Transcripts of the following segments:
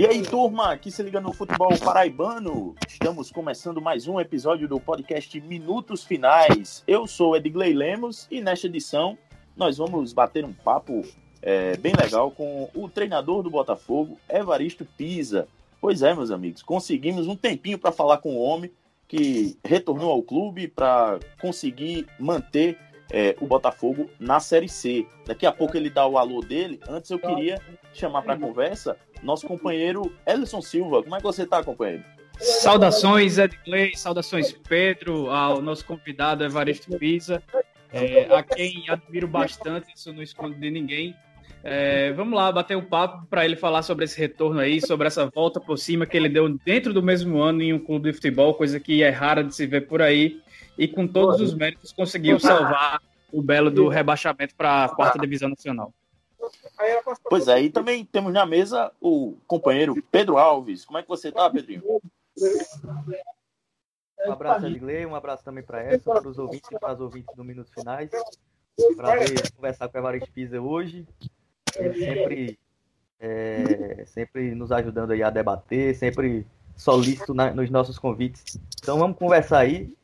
E aí, turma, que se liga no futebol paraibano. Estamos começando mais um episódio do podcast Minutos Finais. Eu sou Edgley Lemos e nesta edição nós vamos bater um papo é, bem legal com o treinador do Botafogo, Evaristo Pisa. Pois é, meus amigos, conseguimos um tempinho para falar com o homem que retornou ao clube para conseguir manter é, o Botafogo na Série C. Daqui a pouco ele dá o alô dele. Antes eu queria chamar para conversa nosso companheiro Ellison Silva. Como é que você está, companheiro? Saudações, Edgley, saudações, Pedro, ao nosso convidado Evaristo Pisa, é, a quem admiro bastante, isso não escondo de ninguém. É, vamos lá, bater um papo para ele falar sobre esse retorno aí, sobre essa volta por cima que ele deu dentro do mesmo ano em um clube de futebol, coisa que é rara de se ver por aí, e com todos os méritos conseguiu salvar o Belo do rebaixamento para a quarta divisão nacional. Pois é, e também temos na mesa o companheiro Pedro Alves. Como é que você está, Pedrinho? Um abraço, Edgley, um abraço também para essa, para os ouvintes e para as ouvintes do Minutos Finais. Prazer conversar com o Evaristo Pisa hoje. Ele sempre, é, sempre nos ajudando aí a debater, sempre solícito na, nos nossos convites. Então vamos conversar aí.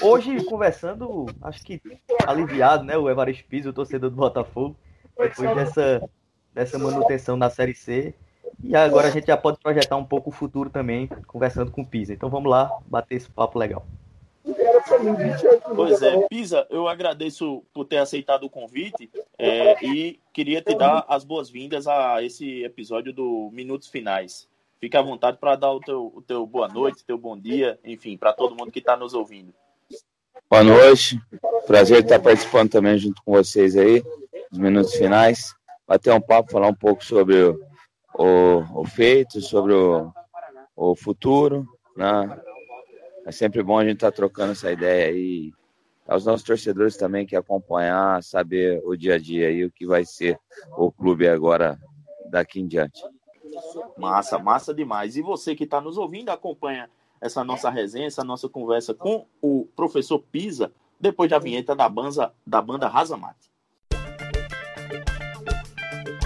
Hoje, conversando, acho que aliviado, né? O Evaristo Pisa, o torcedor do Botafogo, depois dessa, dessa manutenção na Série C. E agora a gente já pode projetar um pouco o futuro também, conversando com o Pisa. Então vamos lá, bater esse papo legal. Pois é, Pisa, eu agradeço por ter aceitado o convite é, e queria te dar as boas-vindas a esse episódio do Minutos Finais. Fique à vontade para dar o teu, o teu boa noite, teu bom dia, enfim, para todo mundo que está nos ouvindo. Boa noite, prazer estar participando também junto com vocês aí, nos Minutos Finais. Bater um papo, falar um pouco sobre o, o, feito, sobre o, o futuro, né? É sempre bom a gente estar tá trocando essa ideia aí. Aos nossos torcedores também que acompanhar, saber o dia a dia e o que vai ser o clube agora daqui em diante. Massa, massa demais. E você que está nos ouvindo, acompanha essa nossa resenha, essa nossa conversa com o professor Pisa, depois da vinheta da banda, da banda Razamate.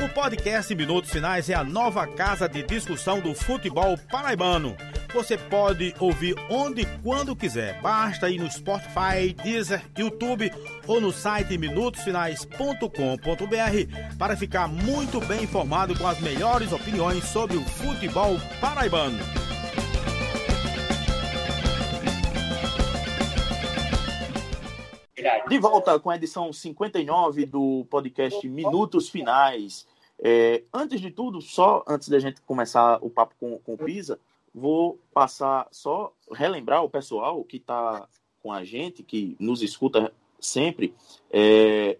O podcast Minutos Finais é a nova casa de discussão do futebol paraibano você pode ouvir onde e quando quiser. Basta ir no Spotify, Deezer, YouTube ou no site minutosfinais.com.br para ficar muito bem informado com as melhores opiniões sobre o futebol paraibano. De volta com a edição 59 do podcast Minutos Finais. É, antes de tudo, só antes da gente começar o papo com, com o Pisa, Vou passar só relembrar o pessoal que está com a gente, que nos escuta sempre, é,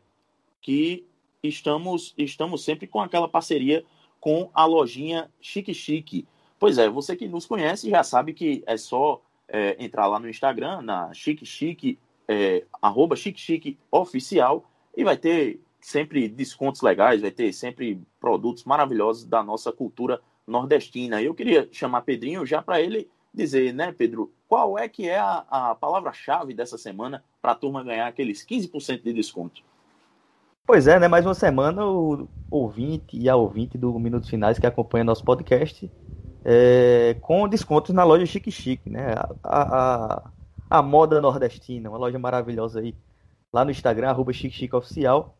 que estamos, estamos sempre com aquela parceria com a lojinha Chique Chique. Pois é, você que nos conhece já sabe que é só é, entrar lá no Instagram, na Chique Chique, é, arroba Chique Chique Oficial, e vai ter sempre descontos legais, vai ter sempre produtos maravilhosos da nossa cultura nordestina. Eu queria chamar Pedrinho já para ele dizer, né, Pedro, qual é que é a, a palavra-chave dessa semana para a turma ganhar aqueles 15% de desconto? Pois é, né? Mais uma semana o ouvinte e a ouvinte do Minutos Finais que acompanha nosso podcast é, com descontos na loja Chique Chique, né? A, a, a, moda nordestina, uma loja maravilhosa aí. Lá no Instagram, arroba Oficial.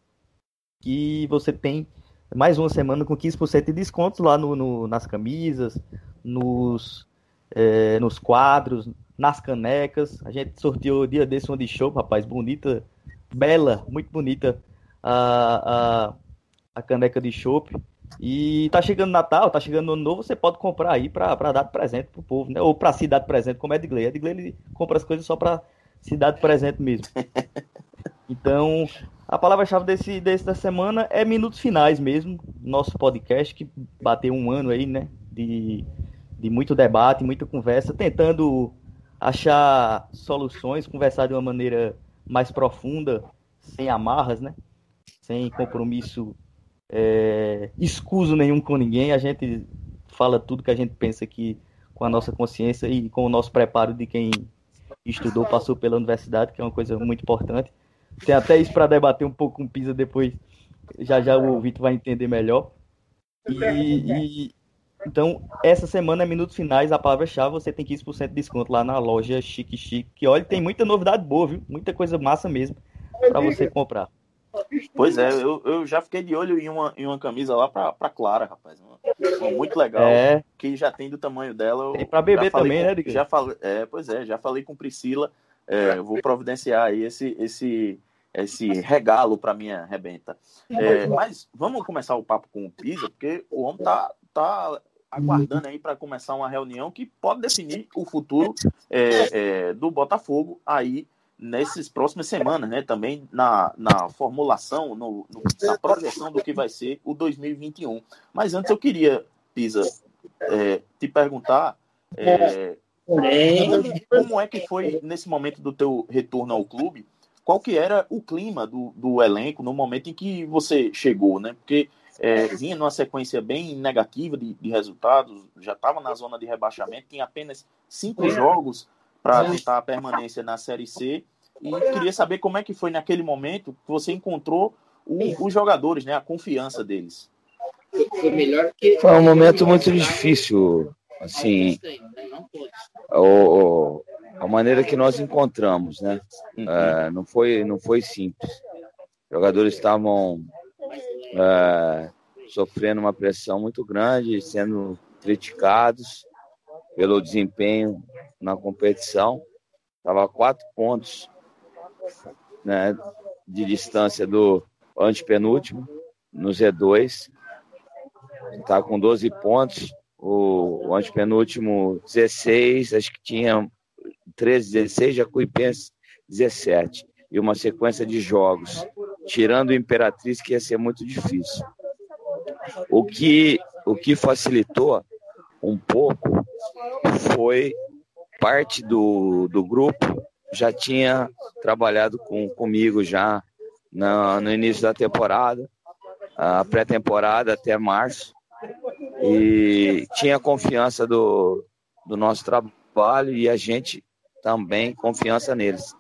Que você tem mais uma semana com 15% de descontos lá no, no, nas camisas, nos, é, nos quadros, nas canecas. A gente sorteou dia desse uma de show, rapaz, bonita, bela, muito bonita a, a, a caneca de chopp. E tá chegando Natal, tá chegando Ano Novo, você pode comprar aí para dar presente pro povo, né? Ou para se dar presente, como é Edgley. Edgley ele compra as coisas só para se dar de presente mesmo. Então, a palavra-chave desse, desse da semana é minutos finais mesmo. Nosso podcast que bateu um ano aí, né? De, de muito debate, muita conversa, tentando achar soluções, conversar de uma maneira mais profunda, sem amarras, né? Sem compromisso é, escuso nenhum com ninguém. A gente fala tudo que a gente pensa aqui com a nossa consciência e com o nosso preparo de quem estudou, passou pela universidade, que é uma coisa muito importante. Tem até isso para debater um pouco com o Pisa depois. Já já o Vitor vai entender melhor. E, e, Então, essa semana é minutos finais, a palavra-chave, você tem 15% de desconto lá na loja Chique Chique, que olha, tem muita novidade boa, viu? Muita coisa massa mesmo para você comprar. Pois é, eu, eu já fiquei de olho em uma, em uma camisa lá pra, pra Clara, rapaz. Uma, uma muito legal, É. que já tem do tamanho dela. Tem pra falei também, com- né? Já falei, é, pois é, já falei com Priscila. é, eu vou providenciar aí esse, esse, esse regalo pra minha rebenta. É, mas vamos começar o papo com o Pisa, porque o homem tá, tá aguardando aí para começar uma reunião que pode definir o futuro é, é, do Botafogo aí nessas próximas semanas, né? Também na, na formulação, no, no- na projeção do que vai ser o 2021. Mas antes eu queria, Pisa, é, te perguntar é, como, é que foi nesse momento do teu retorno ao clube? Qual que era o clima do, do elenco no momento em que você chegou, né? Porque é, vinha numa sequência bem negativa de, de resultados, já estava na zona de rebaixamento, tinha apenas cinco jogos para tentar a permanência na Série C. E queria saber como é que foi naquele momento que você encontrou o- os jogadores, né? A confiança deles. Foi melhor que. Foi um momento muito difícil, assim, o, o- a maneira que nós encontramos, né? Uhum. É, não foi não foi simples. Os jogadores estavam é, sofrendo uma pressão muito grande, sendo criticados pelo desempenho na competição. Estava a quatro pontos né, de distância do antepenúltimo, no Z2. Está com 12 pontos. O, o antepenúltimo, 16, acho que tinha 13, 16, Jacuipense 17. E uma sequência de jogos, tirando o Imperatriz, que ia ser muito difícil. O que, o que facilitou um pouco foi parte do, do grupo já tinha trabalhado com, comigo já na, no início da temporada, a pré-temporada até março, e tinha confiança do, do nosso trabalho e a gente também confiança neles.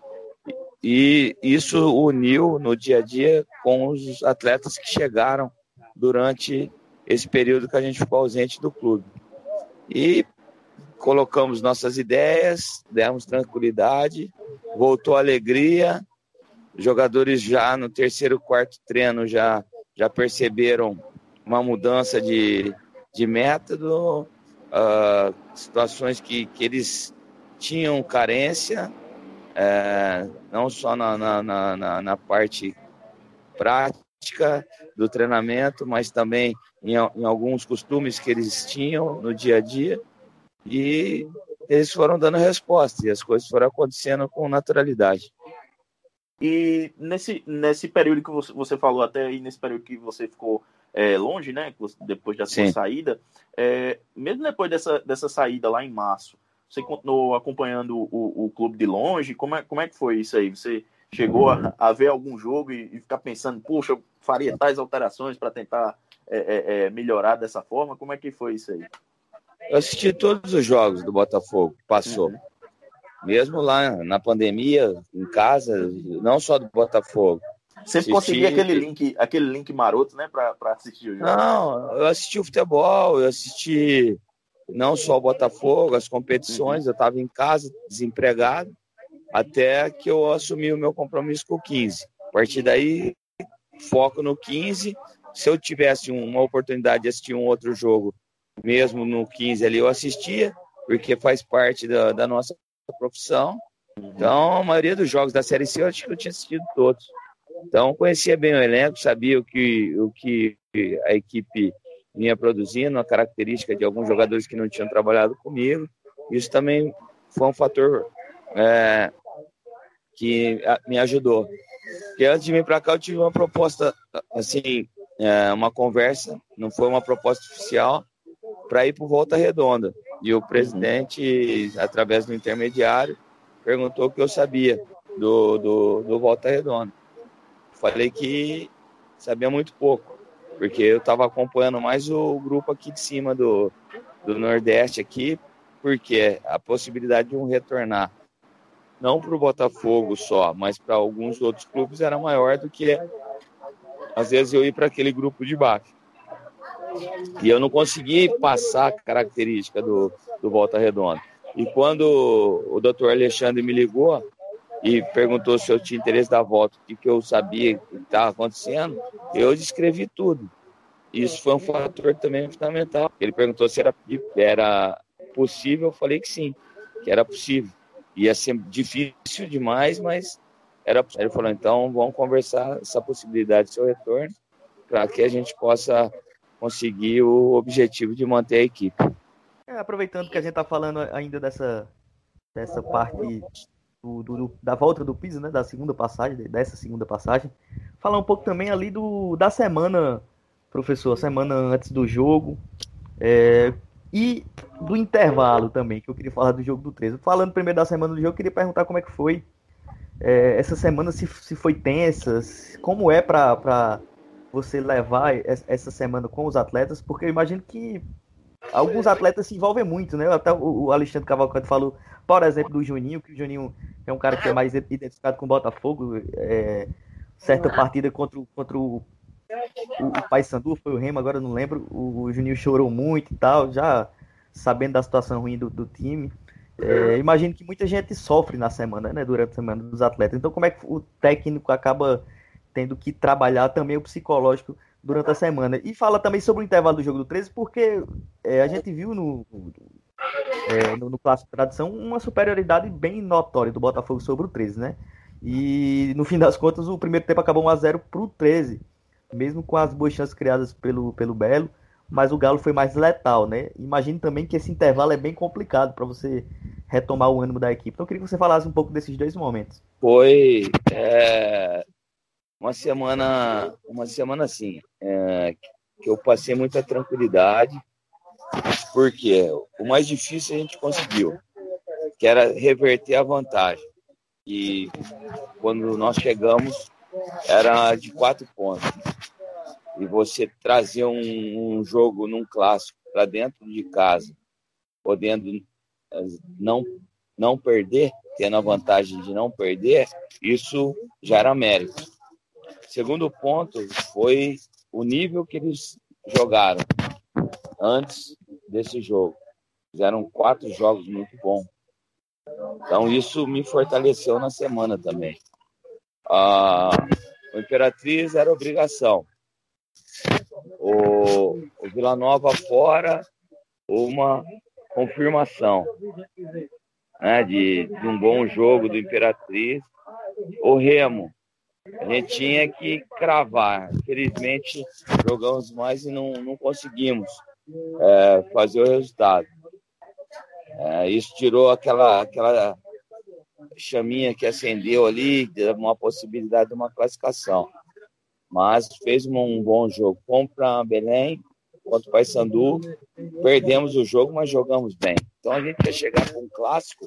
E isso uniu no dia a dia com os atletas que chegaram durante esse período que a gente ficou ausente do clube. E colocamos nossas ideias, demos tranquilidade, voltou a alegria. Os jogadores já no terceiro, quarto treino já, já perceberam uma mudança de, de método, ah, situações que, que eles tinham carência, eh, não só na, na, na, na- parte prática do treinamento, mas também em, em alguns costumes que eles tinham no dia a dia. E eles foram dando resposta e as coisas foram acontecendo com naturalidade. E nesse, nesse período que você, você falou, até aí nesse período que você ficou é, longe, né? Depois da sua Sim. saída, é, mesmo depois dessa, dessa saída lá em março, você continuou acompanhando o, o clube de longe? Como é, como é que foi isso aí? Você chegou a, a ver algum jogo e, e ficar pensando, puxa, eu faria tais alterações para tentar é, é, é, melhorar dessa forma? Como é que foi isso aí? Eu assisti todos os jogos do Botafogo, que passou. Mesmo lá na pandemia, em casa, não só do Botafogo. Sempre Assisti- consegui aquele link, aquele link maroto, né, para assistir o jogo. Não, eu assisti o futebol, eu assisti não só o Botafogo, as competições, eu estava em casa, desempregado, até que eu assumi o meu compromisso com o 15. A partir daí, foco no 15. Se eu tivesse uma oportunidade de assistir um outro jogo, mesmo no 15 ali, eu assistia, porque faz parte da, da nossa profissão. Então, a maioria dos jogos da Série C eu acho que eu tinha assistido todos. Então, conhecia bem o elenco, sabia o que, o que a equipe vinha produzindo, a característica de alguns jogadores que não tinham trabalhado comigo. Isso também foi um fator é, que me ajudou. Porque antes de vir para cá, eu tive uma proposta, assim, é, uma conversa, não foi uma proposta oficial, para ir para Volta Redonda. E o presidente, através do intermediário, perguntou o que eu sabia do, do, do Volta Redonda. Falei que sabia muito pouco, porque eu estava acompanhando mais o grupo aqui de cima do, do Nordeste aqui, porque a possibilidade de um retornar, não para o Botafogo só, mas para alguns outros clubes era maior do que às vezes eu ir para aquele grupo de baixo. E eu não consegui passar a característica do, do Volta Redonda. E quando o doutor Alexandre me ligou e perguntou se eu tinha interesse da volta, o que, que eu sabia que estava acontecendo, eu descrevi tudo. Isso foi um fator também fundamental. Ele perguntou se era, era possível, eu falei que sim, que era possível. Ia ser difícil demais, mas era Ele falou, então vamos conversar essa possibilidade de seu retorno para que a gente possa conseguir o objetivo de manter a equipe. É, aproveitando que a gente está falando ainda dessa, dessa parte do, do, da volta do piso, né, da segunda passagem, dessa segunda passagem, falar um pouco também ali do, da semana, professor, semana antes do jogo, é, e do intervalo também, que eu queria falar do jogo do 13. Falando primeiro da semana do jogo, eu queria perguntar como é que foi é, essa semana, se, se foi tensa, como é para você levar essa semana com os atletas, porque eu imagino que alguns atletas se envolvem muito, né? Até o Alexandre Cavalcante falou, por exemplo, do Juninho, que o Juninho é um cara que é mais identificado com o Botafogo. É, certa partida contra, contra o, o, Paysandu, foi o Remo, agora não lembro. O, o, Juninho chorou muito e tal, já sabendo da situação ruim do, do time. É, imagino que muita gente sofre na semana, né? Durante a semana dos atletas. Então, como é que o técnico acaba tendo que trabalhar também o psicológico durante a semana. E fala também sobre o intervalo do jogo do 13, porque é, a gente viu no, é, no, no Clássico Tradição uma superioridade bem notória do Botafogo sobre o 13, né? E no fim das contas, o primeiro tempo acabou 1x0 para o 13, mesmo com as boas chances criadas pelo, pelo Belo, mas o Galo foi mais letal, né? Imagino também que esse intervalo é bem complicado para você retomar o ânimo da equipe. Então eu queria que você falasse um pouco desses dois momentos. Foi. É uma semana, uma semana assim, é, que eu passei muita tranquilidade, porque o mais difícil a gente conseguiu, que era reverter a vantagem. E quando nós chegamos, era de quatro pontos. E você trazer um, um jogo num clássico para dentro de casa, podendo eh, não, não perder, tendo a vantagem de não perder, isso já era mérito. Segundo ponto foi o nível que eles jogaram antes desse jogo. Fizeram quatro jogos muito bons. Então isso me fortaleceu na semana também. Ah, o Imperatriz era obrigação. O, o Vila Nova fora, uma confirmação né, de, de um bom jogo do Imperatriz. O Remo a gente tinha que cravar. Infelizmente, jogamos mais e não, não conseguimos é, fazer o resultado. É, isso tirou aquela, aquela chaminha que acendeu ali, uma possibilidade de uma classificação. Mas fez um, bom jogo. Fomos para Belém, contra o Paysandu, perdemos o jogo, mas jogamos bem. Então a gente quer chegar com um clássico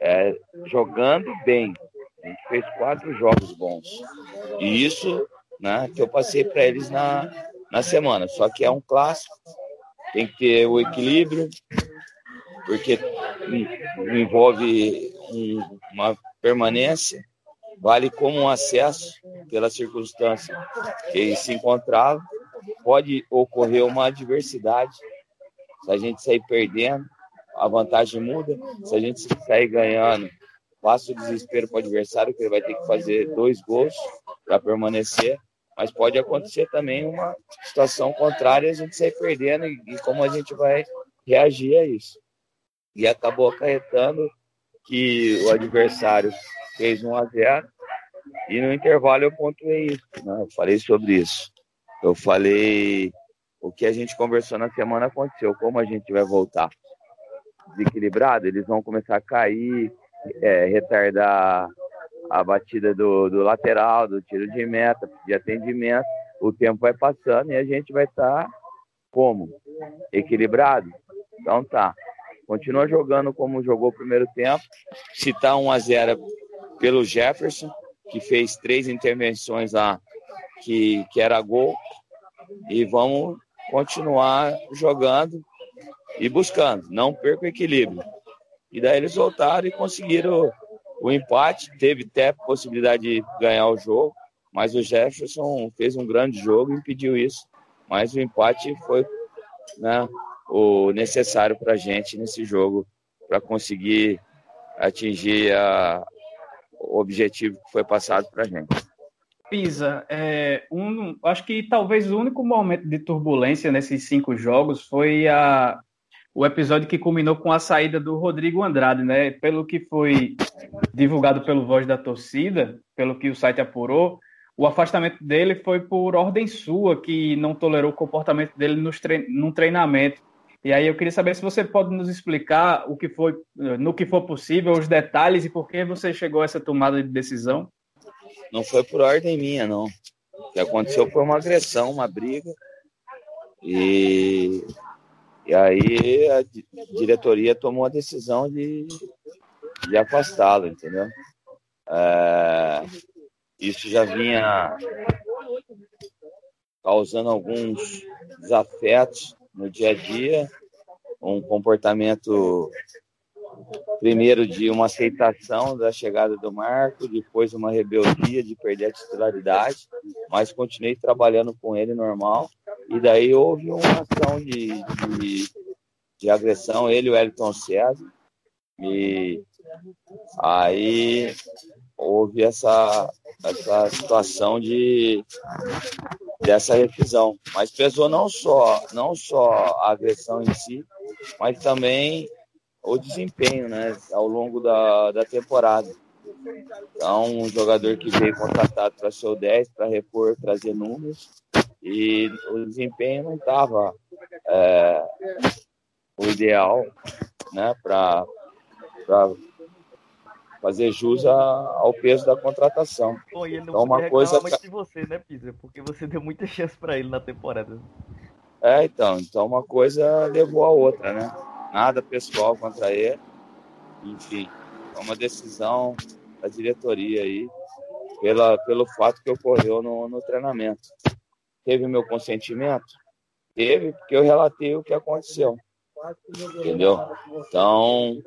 é, jogando bem, fez quatro jogos bons. E isso né, que eu passei para eles na, na semana. Só que é um clássico, tem que ter o equilíbrio, porque envolve um, uma permanência, vale como um acesso pela circunstância que se encontrava. Pode ocorrer uma adversidade. Se a gente sair perdendo, a vantagem muda. Se a gente sair ganhando, passa o desespero para o adversário, que ele vai ter que fazer dois gols para permanecer. Mas pode acontecer também uma situação contrária, a gente sair perdendo e, e como a gente vai reagir a isso. E acabou acarretando que o adversário fez 1 a 0 e no intervalo eu pontuei isso. Né? Eu falei sobre isso. Eu falei o que a gente conversou na semana aconteceu, como a gente vai voltar desequilibrado, eles vão começar a cair, é, retardar a batida do, do, lateral, do tiro de meta, de atendimento. O tempo vai passando e a gente vai estar tá como? Equilibrado? Então tá. Continua jogando como jogou o primeiro tempo. Se tá 1 a 0 pelo Jefferson, que fez três intervenções lá que, que era gol. E vamos continuar jogando e buscando. Não perca o equilíbrio. E daí eles voltaram e conseguiram o empate. Teve até possibilidade de ganhar o jogo, mas o Jefferson fez um grande jogo e impediu isso. mas o empate foi né, o necessário para a gente nesse jogo para conseguir atingir a, o objetivo que foi passado para a gente. Pisa, é, um, acho que talvez o único momento de turbulência nesses cinco jogos foi a, o episódio que culminou com a saída do Rodrigo Andrade, né? Pelo que foi divulgado pelo Voz da Torcida, pelo que o site apurou, o afastamento dele foi por ordem sua, que não tolerou o comportamento dele nos trein num treinamento. E aí eu queria saber se você pode nos explicar o que foi, no que for possível, os detalhes e por que você chegou a essa tomada de decisão. Não foi por ordem minha, não. O que aconteceu foi uma agressão, uma briga. E, e aí a diretoria tomou a decisão de, de afastá-lo, entendeu? É, isso já vinha causando alguns desafetos no dia a dia, um comportamento primeiro de uma aceitação da chegada do Marco, depois uma rebeldia de perder a titularidade, mas continuei trabalhando com ele normal. E daí houve uma ação de, de, de agressão, ele e o Elton César. E aí houve essa, essa situação de dessa revisão. Mas pesou não só, não só a agressão em si, mas também o desempenho né, ao longo da, da temporada. Então, um jogador que veio contratado para ser o 10, para repor, trazer números, e o desempenho não estava é, o ideal né, para fazer jus ao peso da contratação. Bom, e ele não então, uma coisa muito de você, né, Pisa? Porque você deu muita chance para ele na temporada. É, então, então uma coisa levou a outra, né? Nada pessoal contra ele. Enfim, é uma decisão da diretoria aí pela, pelo fato que ocorreu no, no treinamento. Teve meu consentimento? Teve, porque eu relatei o que aconteceu. Entendeu? Então,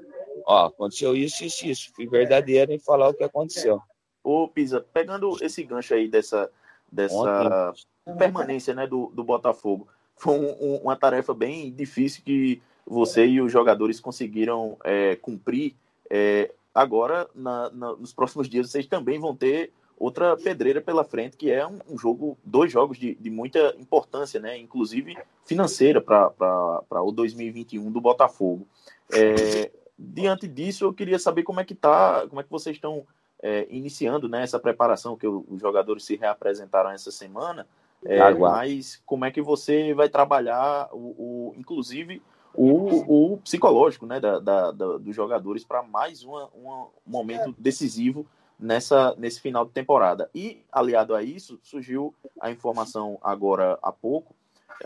ó, aconteceu isso, isso, isso. Fui verdadeiro em falar o que aconteceu. Ô, Pisa, pegando esse gancho aí dessa, dessa permanência né, do, do Botafogo, foi um, um, uma tarefa bem difícil que você e os jogadores conseguiram é, cumprir. É, agora, na, na, nos próximos dias, vocês também vão ter outra pedreira pela frente, que é um, um jogo, dois jogos de, de, muita importância, né? inclusive financeira para o 2021 do Botafogo. É, diante disso, eu queria saber como é que tá, como é que vocês estão é, iniciando né, essa preparação que os jogadores se reapresentaram essa semana. É, mas como é que você vai trabalhar o, o inclusive o, o, psicológico né, da, da, da dos jogadores para mais uma, um momento decisivo nessa, nesse final de temporada. E, aliado a isso, surgiu a informação agora há pouco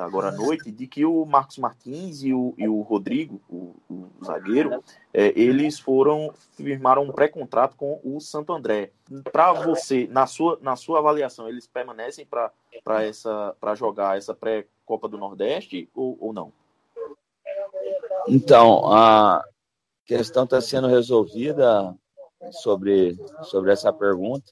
agora à noite, de que o Marcos Martins e o, e o Rodrigo, o, o zagueiro, é, eles foram, firmaram um pré-contrato com o Santo André. Para você, na sua, na sua avaliação, eles permanecem para jogar essa pré-Copa do Nordeste ou, ou não? Então, a questão está sendo resolvida sobre, sobre essa pergunta.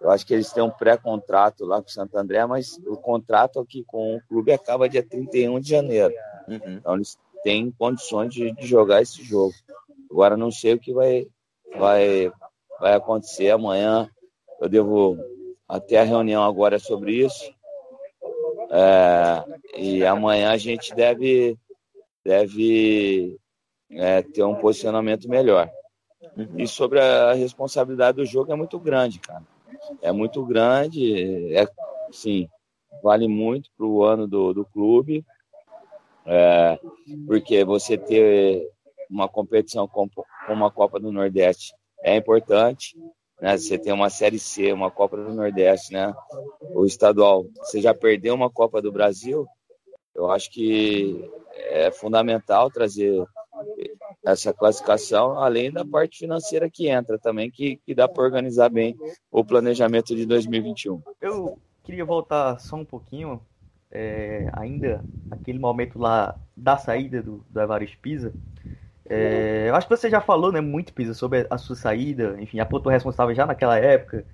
Eu acho que eles têm um pré-contrato lá com o Santo André, mas o contrato aqui com o clube acaba dia 31 de janeiro. Uhum. Então eles têm condições de, de, jogar esse jogo. Agora não sei o que vai, vai, vai acontecer amanhã. Eu devo até a reunião agora é sobre isso. É, e amanhã a gente deve, deve é, ter um posicionamento melhor. E sobre a responsabilidade do jogo é muito grande, cara é muito grande, é, sim, vale muito para o ano do, do clube, é, porque você ter uma competição como, uma Copa do Nordeste é importante, né? Você tem uma Série C, uma Copa do Nordeste, né? O estadual, você já perdeu uma Copa do Brasil, eu acho que é fundamental trazer essa classificação, além da parte financeira que entra também, que, que dá para organizar bem o planejamento de 2021. Eu queria voltar só um pouquinho, é, ainda aquele momento lá da saída do, do Evaristo Pisa. É, eu acho que você já falou né, muito, Pisa, sobre a sua saída, enfim, apontou responsável já naquela época.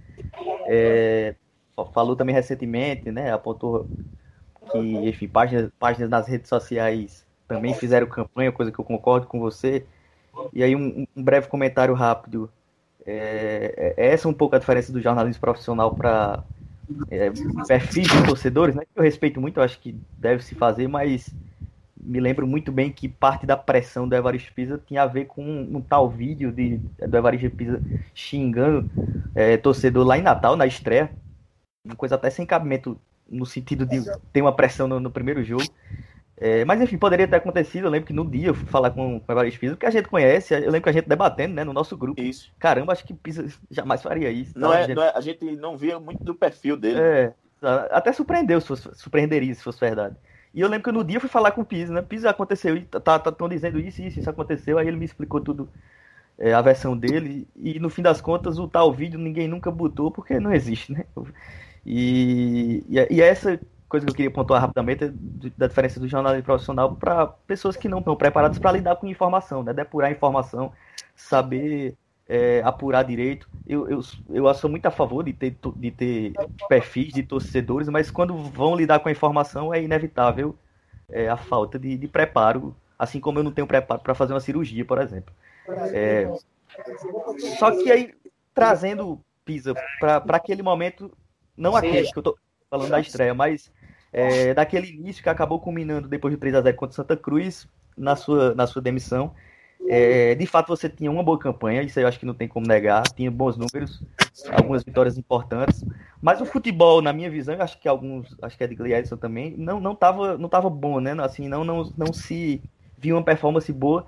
É, falou também recentemente, né, apontou que, enfim, páginas, páginas nas redes sociais também fizeram campanha, coisa que eu concordo com você. E aí, um, um breve comentário rápido. É, é, essa é um pouco a diferença do jornalismo profissional para é, perfis de torcedores, né? Eu respeito muito, eu acho que deve se fazer, mas me lembro muito bem que parte da pressão do Evaristo Pisa tinha a ver com um, um tal vídeo de, do Evaristo Pisa xingando é, torcedor lá em Natal, na estreia. Uma coisa até sem cabimento no sentido de ter uma pressão no, no primeiro jogo. É, mas enfim, poderia ter acontecido. Eu lembro que no dia eu fui falar com, com o Evaristo Pisa, porque a gente conhece, eu lembro que a gente debatendo né, no nosso grupo. Isso. Caramba, acho que Pisa jamais faria isso. Não, é, a, gente... não é, a gente não via muito do perfil dele. É, até surpreendeu se fosse, surpreenderia se fosse verdade. E eu lembro que no dia eu fui falar com o Pisa, né? Pisa aconteceu, tá, tá, tão dizendo isso, isso, isso aconteceu, aí ele me explicou tudo, é, a versão dele, e no fim das contas o tal vídeo ninguém nunca botou, porque não existe, né? E, e, e essa coisa que eu queria pontuar rapidamente é da diferença do jornalismo profissional para pessoas que não estão preparadas para lidar com informação, né? Depurar informação, saber é, apurar direito. Eu, eu, eu sou muito a favor de ter, de ter perfis de torcedores, mas quando vão lidar com a informação é inevitável é, a falta de, de, preparo, assim como eu não tenho preparo para fazer uma cirurgia, por exemplo. É, só que aí, trazendo Pisa para aquele momento, não aquele que eu estou falando da estreia, mas é, daquele início que acabou culminando depois do 3 a 0 contra Santa Cruz, na sua, na sua demissão. É, de fato, você tinha uma boa campanha, isso eu acho que não tem como negar, tinha bons números, algumas vitórias importantes, mas o futebol, na minha visão, eu acho que alguns, acho que é de Gleison também, não não tava, não tava bom, né? Assim, não, não, não se via uma performance boa,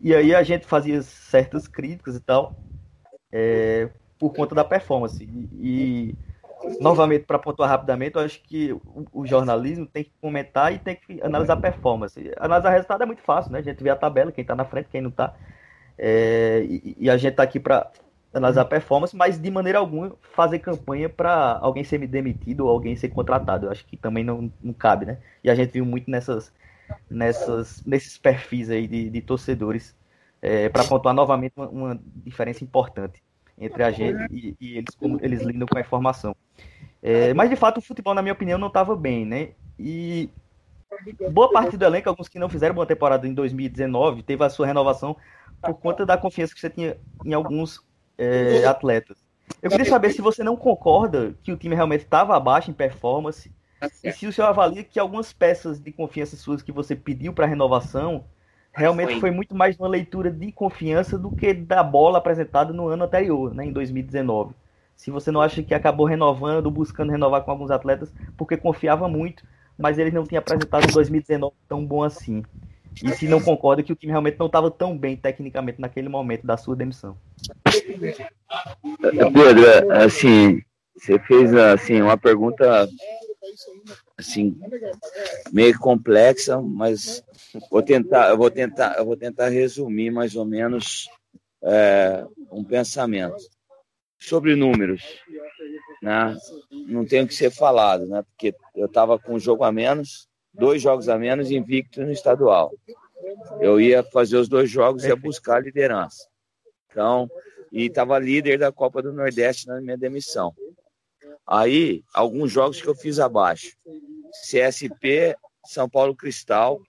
e aí a gente fazia certas críticas e tal, é, por conta da performance. E, e novamente, para pontuar rapidamente, eu acho que o, o, jornalismo tem que comentar e tem que analisar performance. Analisar resultado é muito fácil, né? A gente vê a tabela, quem está na frente, quem não está. É, e, e, a gente está aqui para analisar performance, mas de maneira alguma fazer campanha para alguém ser demitido ou alguém ser contratado. Eu acho que também não, não cabe, né? E a gente viu muito nessas, nessas, nesses perfis aí de, de torcedores é, para pontuar novamente uma, uma diferença importante entre a gente e, e eles, como eles lidam com a informação. É, mas de fato o futebol, na minha opinião, não estava bem, né? E boa parte do elenco, alguns que não fizeram boa temporada em 2019, teve a sua renovação por conta da confiança que você tinha em alguns é, atletas. Eu queria saber se você não concorda que o time realmente estava abaixo em performance e se o senhor avalia que algumas peças de confiança suas que você pediu para renovação realmente foi. foi. muito mais uma leitura de confiança do que da bola apresentada no ano anterior, né, em 2019. Se você não acha que acabou renovando, buscando renovar com alguns atletas, porque confiava muito, mas ele não tinha apresentado em 2019 tão bom assim. E se não concorda que o time realmente não estava tão bem tecnicamente naquele momento da sua demissão. Pedro, assim, você fez assim uma pergunta assim meio complexa, mas vou tentar, eu vou tentar, eu vou tentar resumir mais ou menos é, um pensamento sobre números, né? Não tem o que ser falado, né? Porque eu estava com um jogo a menos, dois jogos a menos, invicto no estadual. Eu ia fazer os dois jogos e ia buscar a liderança. Então, e estava líder da Copa do Nordeste na minha demissão. Aí, alguns jogos que eu fiz abaixo. CSP, São Paulo Cristal,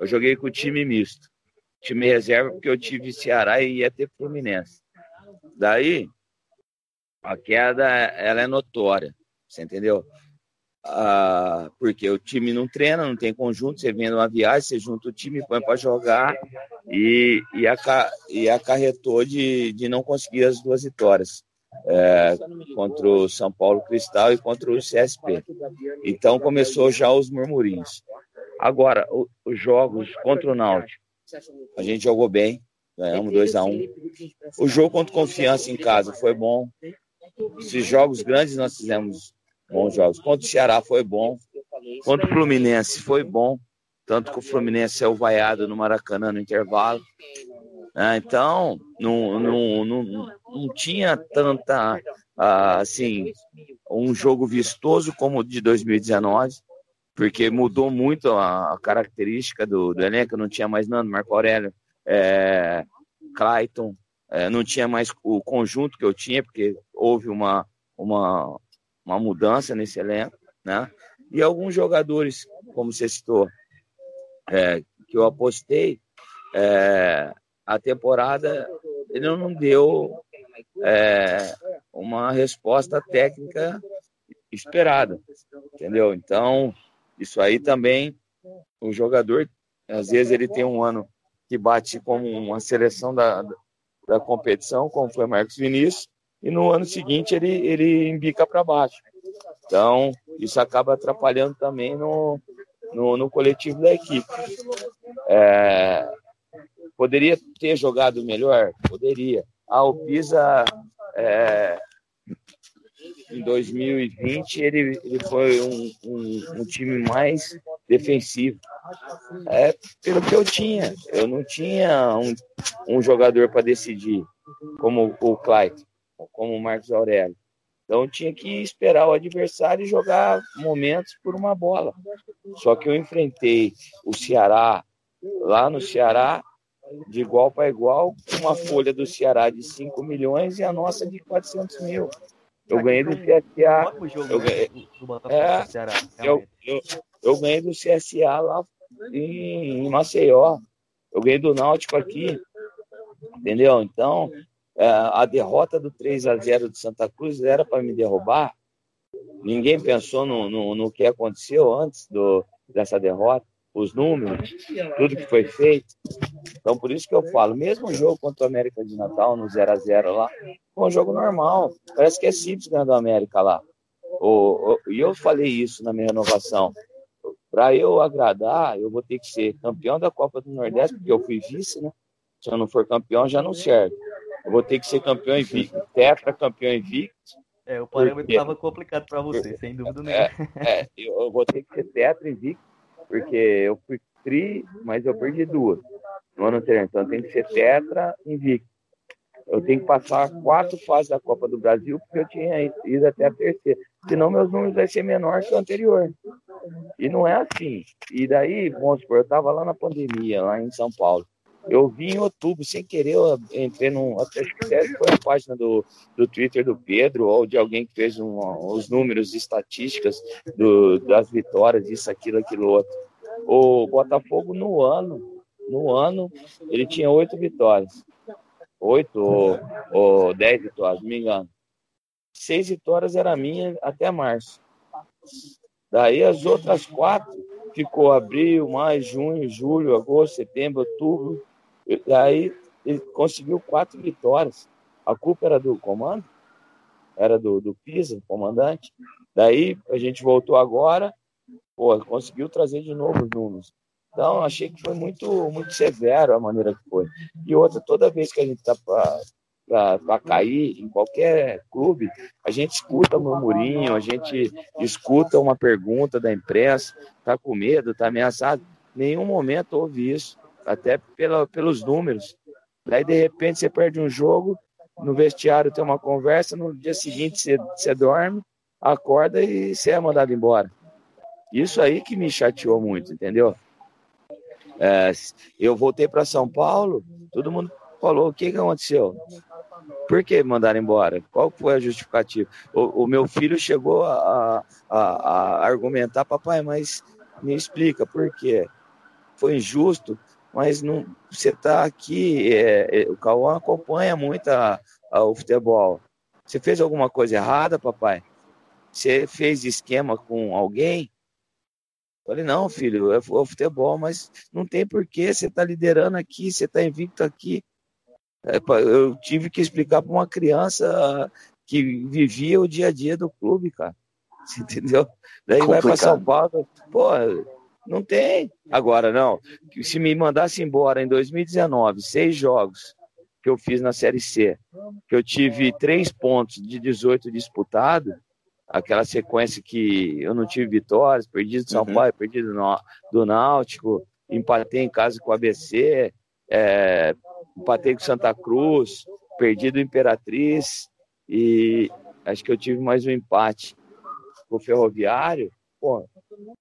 eu joguei com o time misto. Time reserva, porque eu tive Ceará e ia ter Fluminense. Daí, a queda ela é notória, você entendeu? Ah, porque o time não treina, não tem conjunto, você vem numa viagem, você junta o time, põe para jogar e, e, aca, e acarretou de, de não conseguir as duas vitórias é, contra o São Paulo Cristal e contra o CSP. Então começou já os murmurinhos. Agora, o, os jogos contra o Náutico, a gente jogou bem, ganhamos 2 a 1 um. O jogo contra Confiança em casa foi bom. Esses jogos grandes nós fizemos bons jogos. Contra o Ceará foi bom. Contra o Fluminense foi bom. Tanto que o Fluminense é o vaiado no Maracanã no intervalo. Ah, então, não, não, não, não tinha tanta, ah, assim, um jogo vistoso como o de 2019, porque mudou muito a, a característica do, do, elenco, não tinha mais Nando, Marco Aurélio, é, Clayton, é, não tinha mais o conjunto que eu tinha, porque houve uma, uma, uma mudança nesse elenco, né? E alguns jogadores como você citou, é, que eu apostei, é, a temporada ele não deu é, uma resposta técnica esperada, entendeu? Então, isso aí também, o jogador, às vezes ele tem um ano que bate como uma seleção da, da competição, como foi Marcos Vinícius, e no ano seguinte ele, ele embica para baixo. Então, isso acaba atrapalhando também no, no, no coletivo da equipe. É, poderia ter jogado melhor? Poderia. Ah, o Pisa, é, em 2020, ele, ele foi um, um, um time mais defensivo. É pelo que eu tinha. Eu não tinha um, um jogador para decidir, como o Clyde, como o Marcos Aurélio. Então tinha que esperar o adversário jogar momentos por uma bola. Só que eu enfrentei o Ceará lá no Ceará de igual para igual, uma folha do Ceará de 5 milhões e a nossa de 400 mil. Eu ganhei do CSA. Eu ganhei, é, eu, ganhei do CSA lá em, Maceió. Eu ganhei do Náutico aqui. Entendeu? Então, é, a derrota do 3 a 0 de Santa Cruz era para me derrubar. Ninguém pensou no, no, no que aconteceu antes do, dessa derrota os números, tudo que foi feito. Então, por isso que eu falo, mesmo o jogo contra o América de Natal, no 0 a 0 lá, foi um jogo normal. Parece que é simples ganhar do América lá. E eu falei isso na minha renovação. Para eu agradar, eu vou ter que ser campeão da Copa do Nordeste, porque eu fui vice, né? Se eu não for campeão, já não serve. Eu vou ter que ser campeão invicto, tetra campeão invicto. É, o parâmetro estava complicado para você, sem dúvida nenhuma. É, é, eu vou ter que ser tetra invicto porque eu fui tri, mas eu perdi duas no ano anterior. Então tem que ser tetra invicto. Eu tenho que passar quatro fases da Copa do Brasil, porque eu tinha ido até a terceira. Senão meus números vão ser menor que o anterior. E não é assim. E daí, vamos supor, eu estava lá na pandemia, lá em São Paulo. Eu vi em outubro, sem querer, eu entrei num. Acho que foi a página do, do Twitter do Pedro, ou de alguém que fez um, os números estatísticas do, das vitórias, isso, aquilo, aquilo outro. O Botafogo, no ano, no ano, ele tinha oito vitórias. Oito ou, ou dez vitórias, não me engano. Seis vitórias era minha até março. Daí as outras quatro ficou abril, maio, junho, julho, agosto, setembro, outubro, Aí ele conseguiu quatro vitórias. A culpa era do comando, era do, do Pisa, comandante. Daí a gente voltou agora, pô, conseguiu trazer de novo os números. Então, achei que foi muito, muito severo a maneira que foi. E outra, toda vez que a gente está para cair em qualquer clube, a gente escuta um murmurinho, a gente escuta uma pergunta da imprensa, está com medo, está ameaçado. Nenhum momento houve isso até pela, pelos números. Daí, de repente, você perde um jogo, no vestiário tem uma conversa, no dia seguinte você, você dorme, acorda e você é mandado embora. Isso aí que me chateou muito, entendeu? É, eu voltei para São Paulo, todo mundo falou: o que, que aconteceu? Por que mandaram embora? Qual foi a justificativa? O, o meu filho chegou a, a, a, argumentar: papai, mas me explica por quê? Foi injusto? Mas não, você está aqui, é, é, o Cauã acompanha muito a, a, o futebol. Você fez alguma coisa errada, papai? Você fez esquema com alguém? Falei, não, filho, é o futebol, mas não tem porquê, você está liderando aqui, você está invicto aqui. É, eu tive que explicar para uma criança que vivia o dia a dia do clube, cara. Você entendeu? Daí Complicado. vai para São Paulo, pô, não tem. Agora, não. Se me mandasse embora em 2019, seis jogos que eu fiz na Série C, que eu tive três pontos de 18 disputados, aquela sequência que eu não tive vitórias, perdi do São uhum. Paulo, perdi do, do Náutico, empatei em casa com o ABC, é, empatei com Santa Cruz, perdi do Imperatriz e acho que eu tive mais um empate com o Ferroviário. Pô,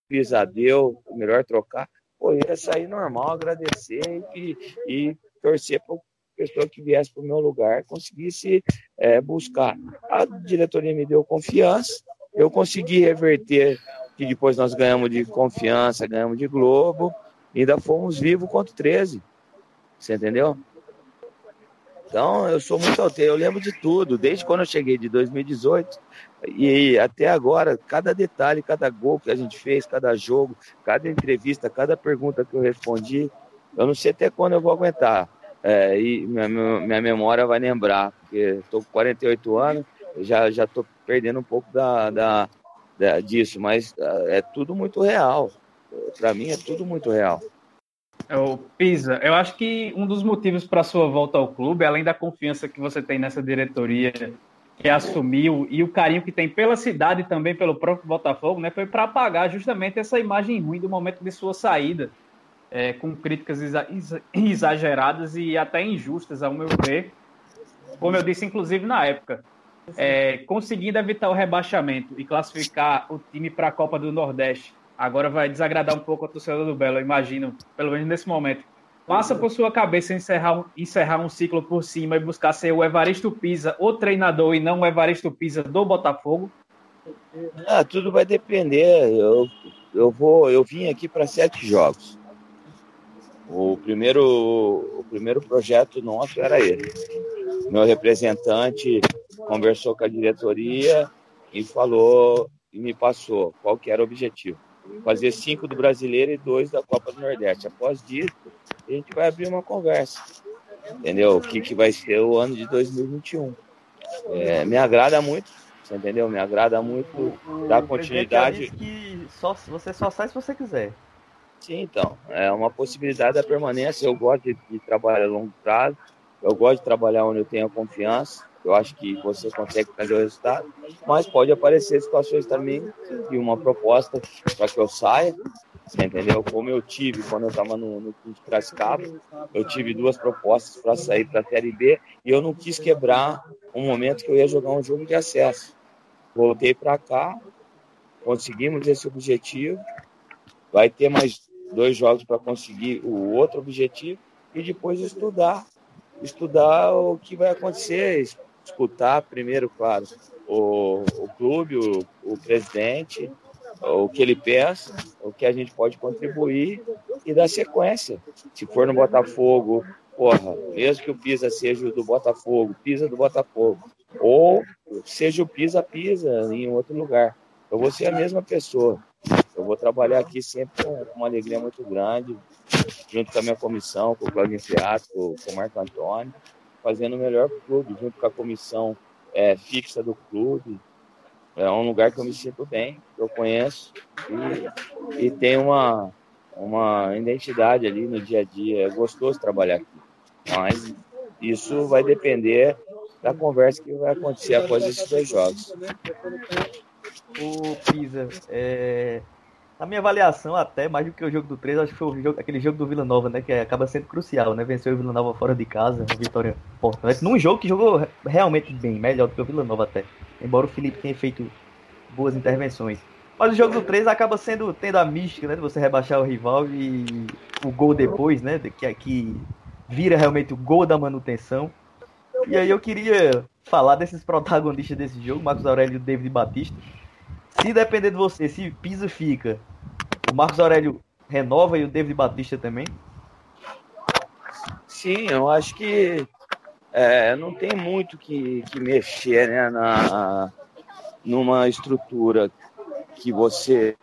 pisadeu, melhor trocar. Pô, ia sair normal, agradecer e, e torcer para pessoa que viesse para o meu lugar conseguisse é, buscar. A diretoria me deu confiança, eu consegui reverter que depois nós ganhamos de confiança, ganhamos de Globo, ainda fomos vivos contra o 13. Você entendeu? Então, eu sou muito alteiro, eu lembro de tudo, desde quando eu cheguei de 2018 e até agora, cada detalhe, cada gol que a gente fez, cada jogo, cada entrevista, cada pergunta que eu respondi, eu não sei até quando eu vou aguentar. É, e minha, minha memória vai lembrar, porque estou com 48 anos, já já estou perdendo um pouco da, da, da, disso, mas é tudo muito real. Para mim é tudo muito real. É o Pisa, eu acho que um dos motivos para sua volta ao clube, além da confiança que você tem nessa diretoria que assumiu e o carinho que tem pela cidade e também pelo próprio Botafogo, né, foi para apagar justamente essa imagem ruim do momento de sua saída, é, com críticas exa exageradas e até injustas, ao meu ver, como eu disse inclusive na época. É, conseguindo evitar o rebaixamento e classificar o time para a Copa do Nordeste agora vai desagradar um pouco a torcida do Belo, imagino, pelo menos nesse momento. Passa por sua cabeça encerrar um, encerrar um ciclo por cima e buscar ser o Evaristo Pisa, o treinador, e não o Evaristo Pisa do Botafogo? Ah, tudo vai depender. Eu, eu vou, eu vim aqui para sete jogos. O primeiro, o primeiro projeto nosso era ele. Meu representante conversou com a diretoria e falou e me passou qual que era o objetivo fazer cinco do Brasileiro e dois da Copa do Nordeste. Após isso, a gente vai abrir uma conversa, entendeu? O que, que vai ser o ano de 2021. É, me agrada muito, você entendeu? Me agrada muito dar continuidade. que só, você só sai se você quiser. Sim, então. É uma possibilidade da permanência. Eu gosto de, de trabalhar a longo prazo. Eu gosto de trabalhar onde eu tenho confiança. Eu acho que você consegue fazer o resultado, mas pode aparecer situações também de uma proposta para que eu saia, entendeu? Como eu tive quando eu estava no, no de Piracicaba, eu tive duas propostas para sair para a Série B e eu não quis quebrar um momento que eu ia jogar um jogo de acesso. Voltei para cá, conseguimos esse objetivo, vai ter mais dois jogos para conseguir o outro objetivo e depois estudar estudar o que vai acontecer, escutar primeiro, claro, o, o clube, o, o presidente, o que ele pensa, o que a gente pode contribuir e dar sequência. Se for no Botafogo, porra, mesmo que o Pisa seja do Botafogo, Pisa do Botafogo, ou seja o Pisa Pisa em outro lugar, eu vou ser a mesma pessoa. Eu vou trabalhar aqui sempre com uma alegria muito grande, junto com a minha comissão, com o Claudio Fiato, com o Marco Antônio, fazendo o melhor clube, junto com a comissão é, fixa do clube. É um lugar que eu me sinto bem, que eu conheço e, e tem uma, uma identidade ali no dia a dia. É gostoso trabalhar aqui. Mas isso vai depender da conversa que vai acontecer após esses dois jogos. O Pisa, é, na minha avaliação, até mais do que o jogo do 3, acho que foi jogo, aquele jogo do Vila Nova, né? Que acaba sendo crucial, né? Venceu o Vila Nova fora de casa, uma vitória importante. Num jogo que jogou realmente bem, melhor do que o Vila Nova até. Embora o Felipe tenha feito boas intervenções. Mas o jogo do 3 acaba sendo tendo a mística, né? De você rebaixar o rival e o gol depois, né? Que aqui vira realmente o gol da manutenção. E aí eu queria falar desses protagonistas desse jogo, Marcos Aurélio e David Batista se depender de você, se Pisa fica, o Marcos Aurélio renova e o David Batista também? Sim, eu acho que é, não tem muito que, que mexer né, na, numa estrutura que você,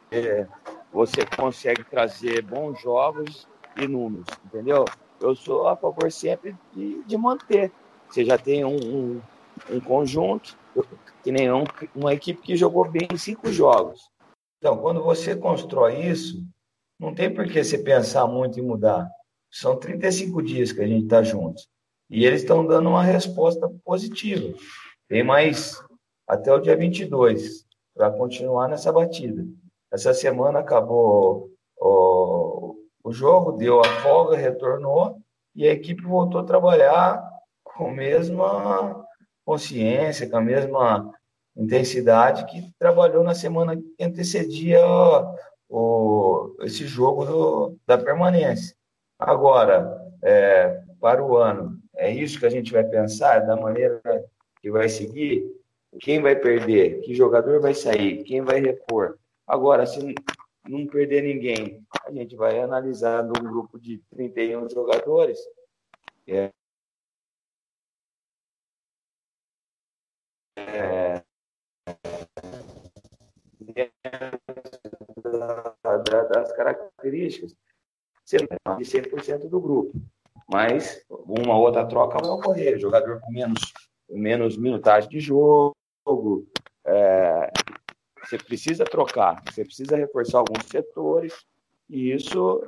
você consegue trazer bons jogos e números, entendeu? Eu sou a favor sempre de, de manter. Você já tem um, um, um conjunto, que nem um, uma equipe que jogou bem em cinco jogos. Então, quando você constrói isso, não tem por que você pensar muito em mudar. São 35 dias que a gente está juntos. E eles estão dando uma resposta positiva. Tem mais até o dia 22 para continuar nessa batida. Essa semana acabou o, o jogo, deu a folga, retornou e a equipe voltou a trabalhar com a mesma consciência, com a mesma intensidade que trabalhou na semana que antecedia o, esse jogo do, da permanência. Agora, é, para o ano, é isso que a gente vai pensar, da maneira que vai seguir? Quem vai perder? Que jogador vai sair? Quem vai repor? Agora, se não perder ninguém, a gente vai analisar num grupo de 31 jogadores. É, é, das características de 100% do grupo. Mas uma outra troca vai ocorrer. Jogador com menos, menos minutagem de jogo. É, você precisa trocar, você precisa reforçar alguns setores. E isso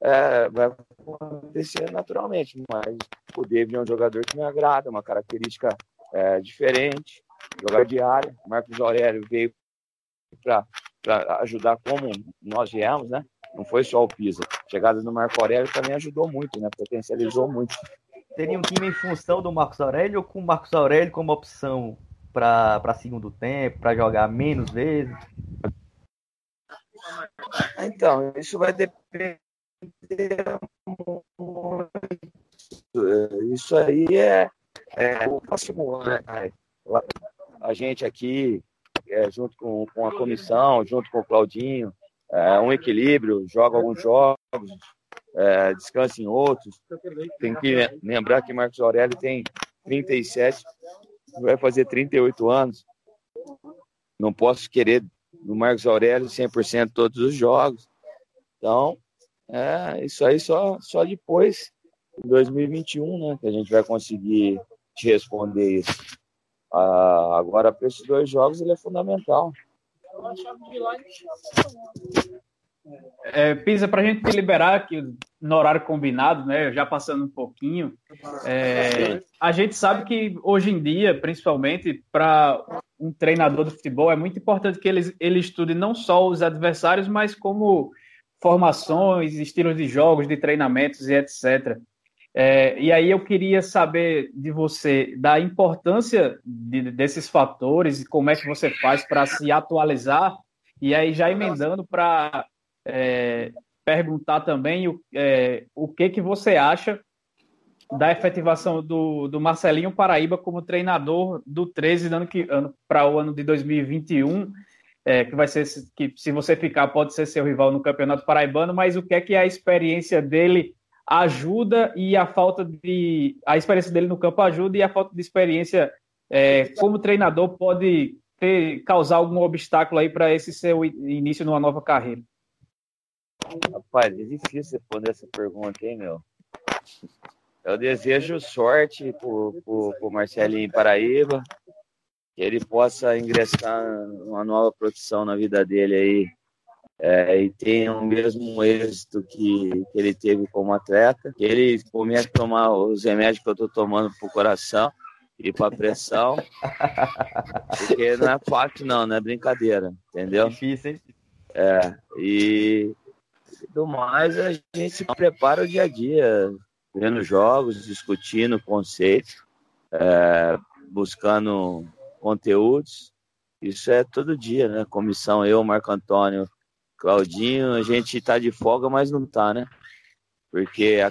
é, vai acontecer naturalmente. Mas o David é um jogador que me agrada, uma característica é, diferente. Jogador de área. Marcos Aurélio veio para ajudar como nós viemos, né? Não foi só o Pisa. A chegada do Marco Aurélio também ajudou muito, né? Potencializou muito. Teria um time em função do Marcos Aurélio ou com o Marcos Aurélio como opção para segundo tempo, para jogar menos vezes? Então, isso vai depender Isso aí é, é o próximo ano, né? A gente aqui, é, junto com, com a comissão, junto com o Claudinho, é, um equilíbrio, joga alguns jogos, é, descansa em outros. Tem que lembrar que Marcos Aurélio tem 37, vai fazer 38 anos. Não posso querer do Marcos Aurélio 100% todos os jogos. Então, é, isso aí só, só depois, em 2021, né, que a gente vai conseguir te responder isso. Ah, agora, para esses dois jogos, ele é fundamental. É, Pisa, para a gente liberar aqui no horário combinado, né? Já passando um pouquinho, é, a gente sabe que hoje em dia, principalmente para um treinador de futebol, é muito importante que ele, ele estude não só os adversários, mas como formações, estilos de jogos, de treinamentos e etc. É, e aí eu queria saber de você da importância de, desses fatores e como é que você faz para se atualizar. E aí já emendando para é, perguntar também o, é, o que que você acha da efetivação do, do Marcelinho Paraíba como treinador do 13 ano que ano para o ano de 2021. É, que vai ser que se você ficar pode ser seu rival no Campeonato Paraibano, mas o que é que é a experiência dele ajuda e a falta de. A experiência dele no campo ajuda e a falta de experiência é, como treinador pode ter, causar algum obstáculo aí para esse seu início numa nova carreira? Rapaz, é difícil responder essa pergunta, hein, meu? Eu desejo sorte pro, pro Marcelinho Paraíba, que ele possa ingressar numa nova profissão na vida dele aí é, e tenha o mesmo êxito que, que, ele teve como atleta, que ele comece a tomar os remédios que eu estou tomando para o coração e para a pressão, porque não é fácil não, não é brincadeira, entendeu? É difícil, hein? É, e do mais a gente se prepara o dia a dia, vendo jogos, discutindo conceitos, é, buscando conteúdos, isso é todo dia, né? Comissão, eu, Marco Antônio, Claudinho, a gente tá de folga, mas não tá, né? Porque a,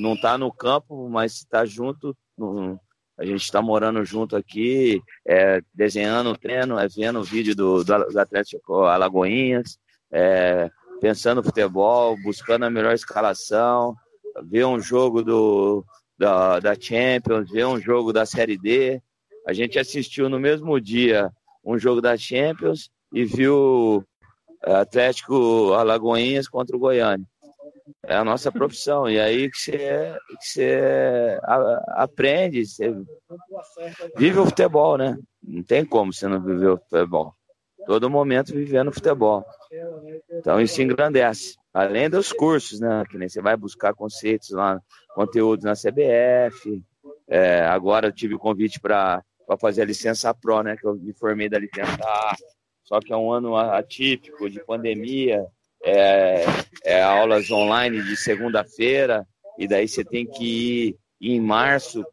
não tá no campo, mas tá junto. No, a gente está morando junto aqui, é, desenhando o treino, é, vendo o vídeo do, do, Atlético Alagoinhas, é, pensando no futebol, buscando a melhor escalação, ver um jogo do, da, da Champions, ver um jogo da Série D. A gente assistiu no mesmo dia um jogo da Champions e viu Atlético Alagoinhas contra o Goiânia. É a nossa profissão. E aí que você, que você aprende, você vive o futebol, né? Não tem como você não viver o futebol. Todo momento vivendo futebol. Então isso engrandece. Além dos cursos, né? Que nem você vai buscar conceitos lá, conteúdos na CBF. É, agora eu tive o convite para fazer a licença Pro, né? Que eu me formei da licença A só que é um ano atípico de pandemia, é, é aulas online de segunda-feira, e daí você tem que ir em março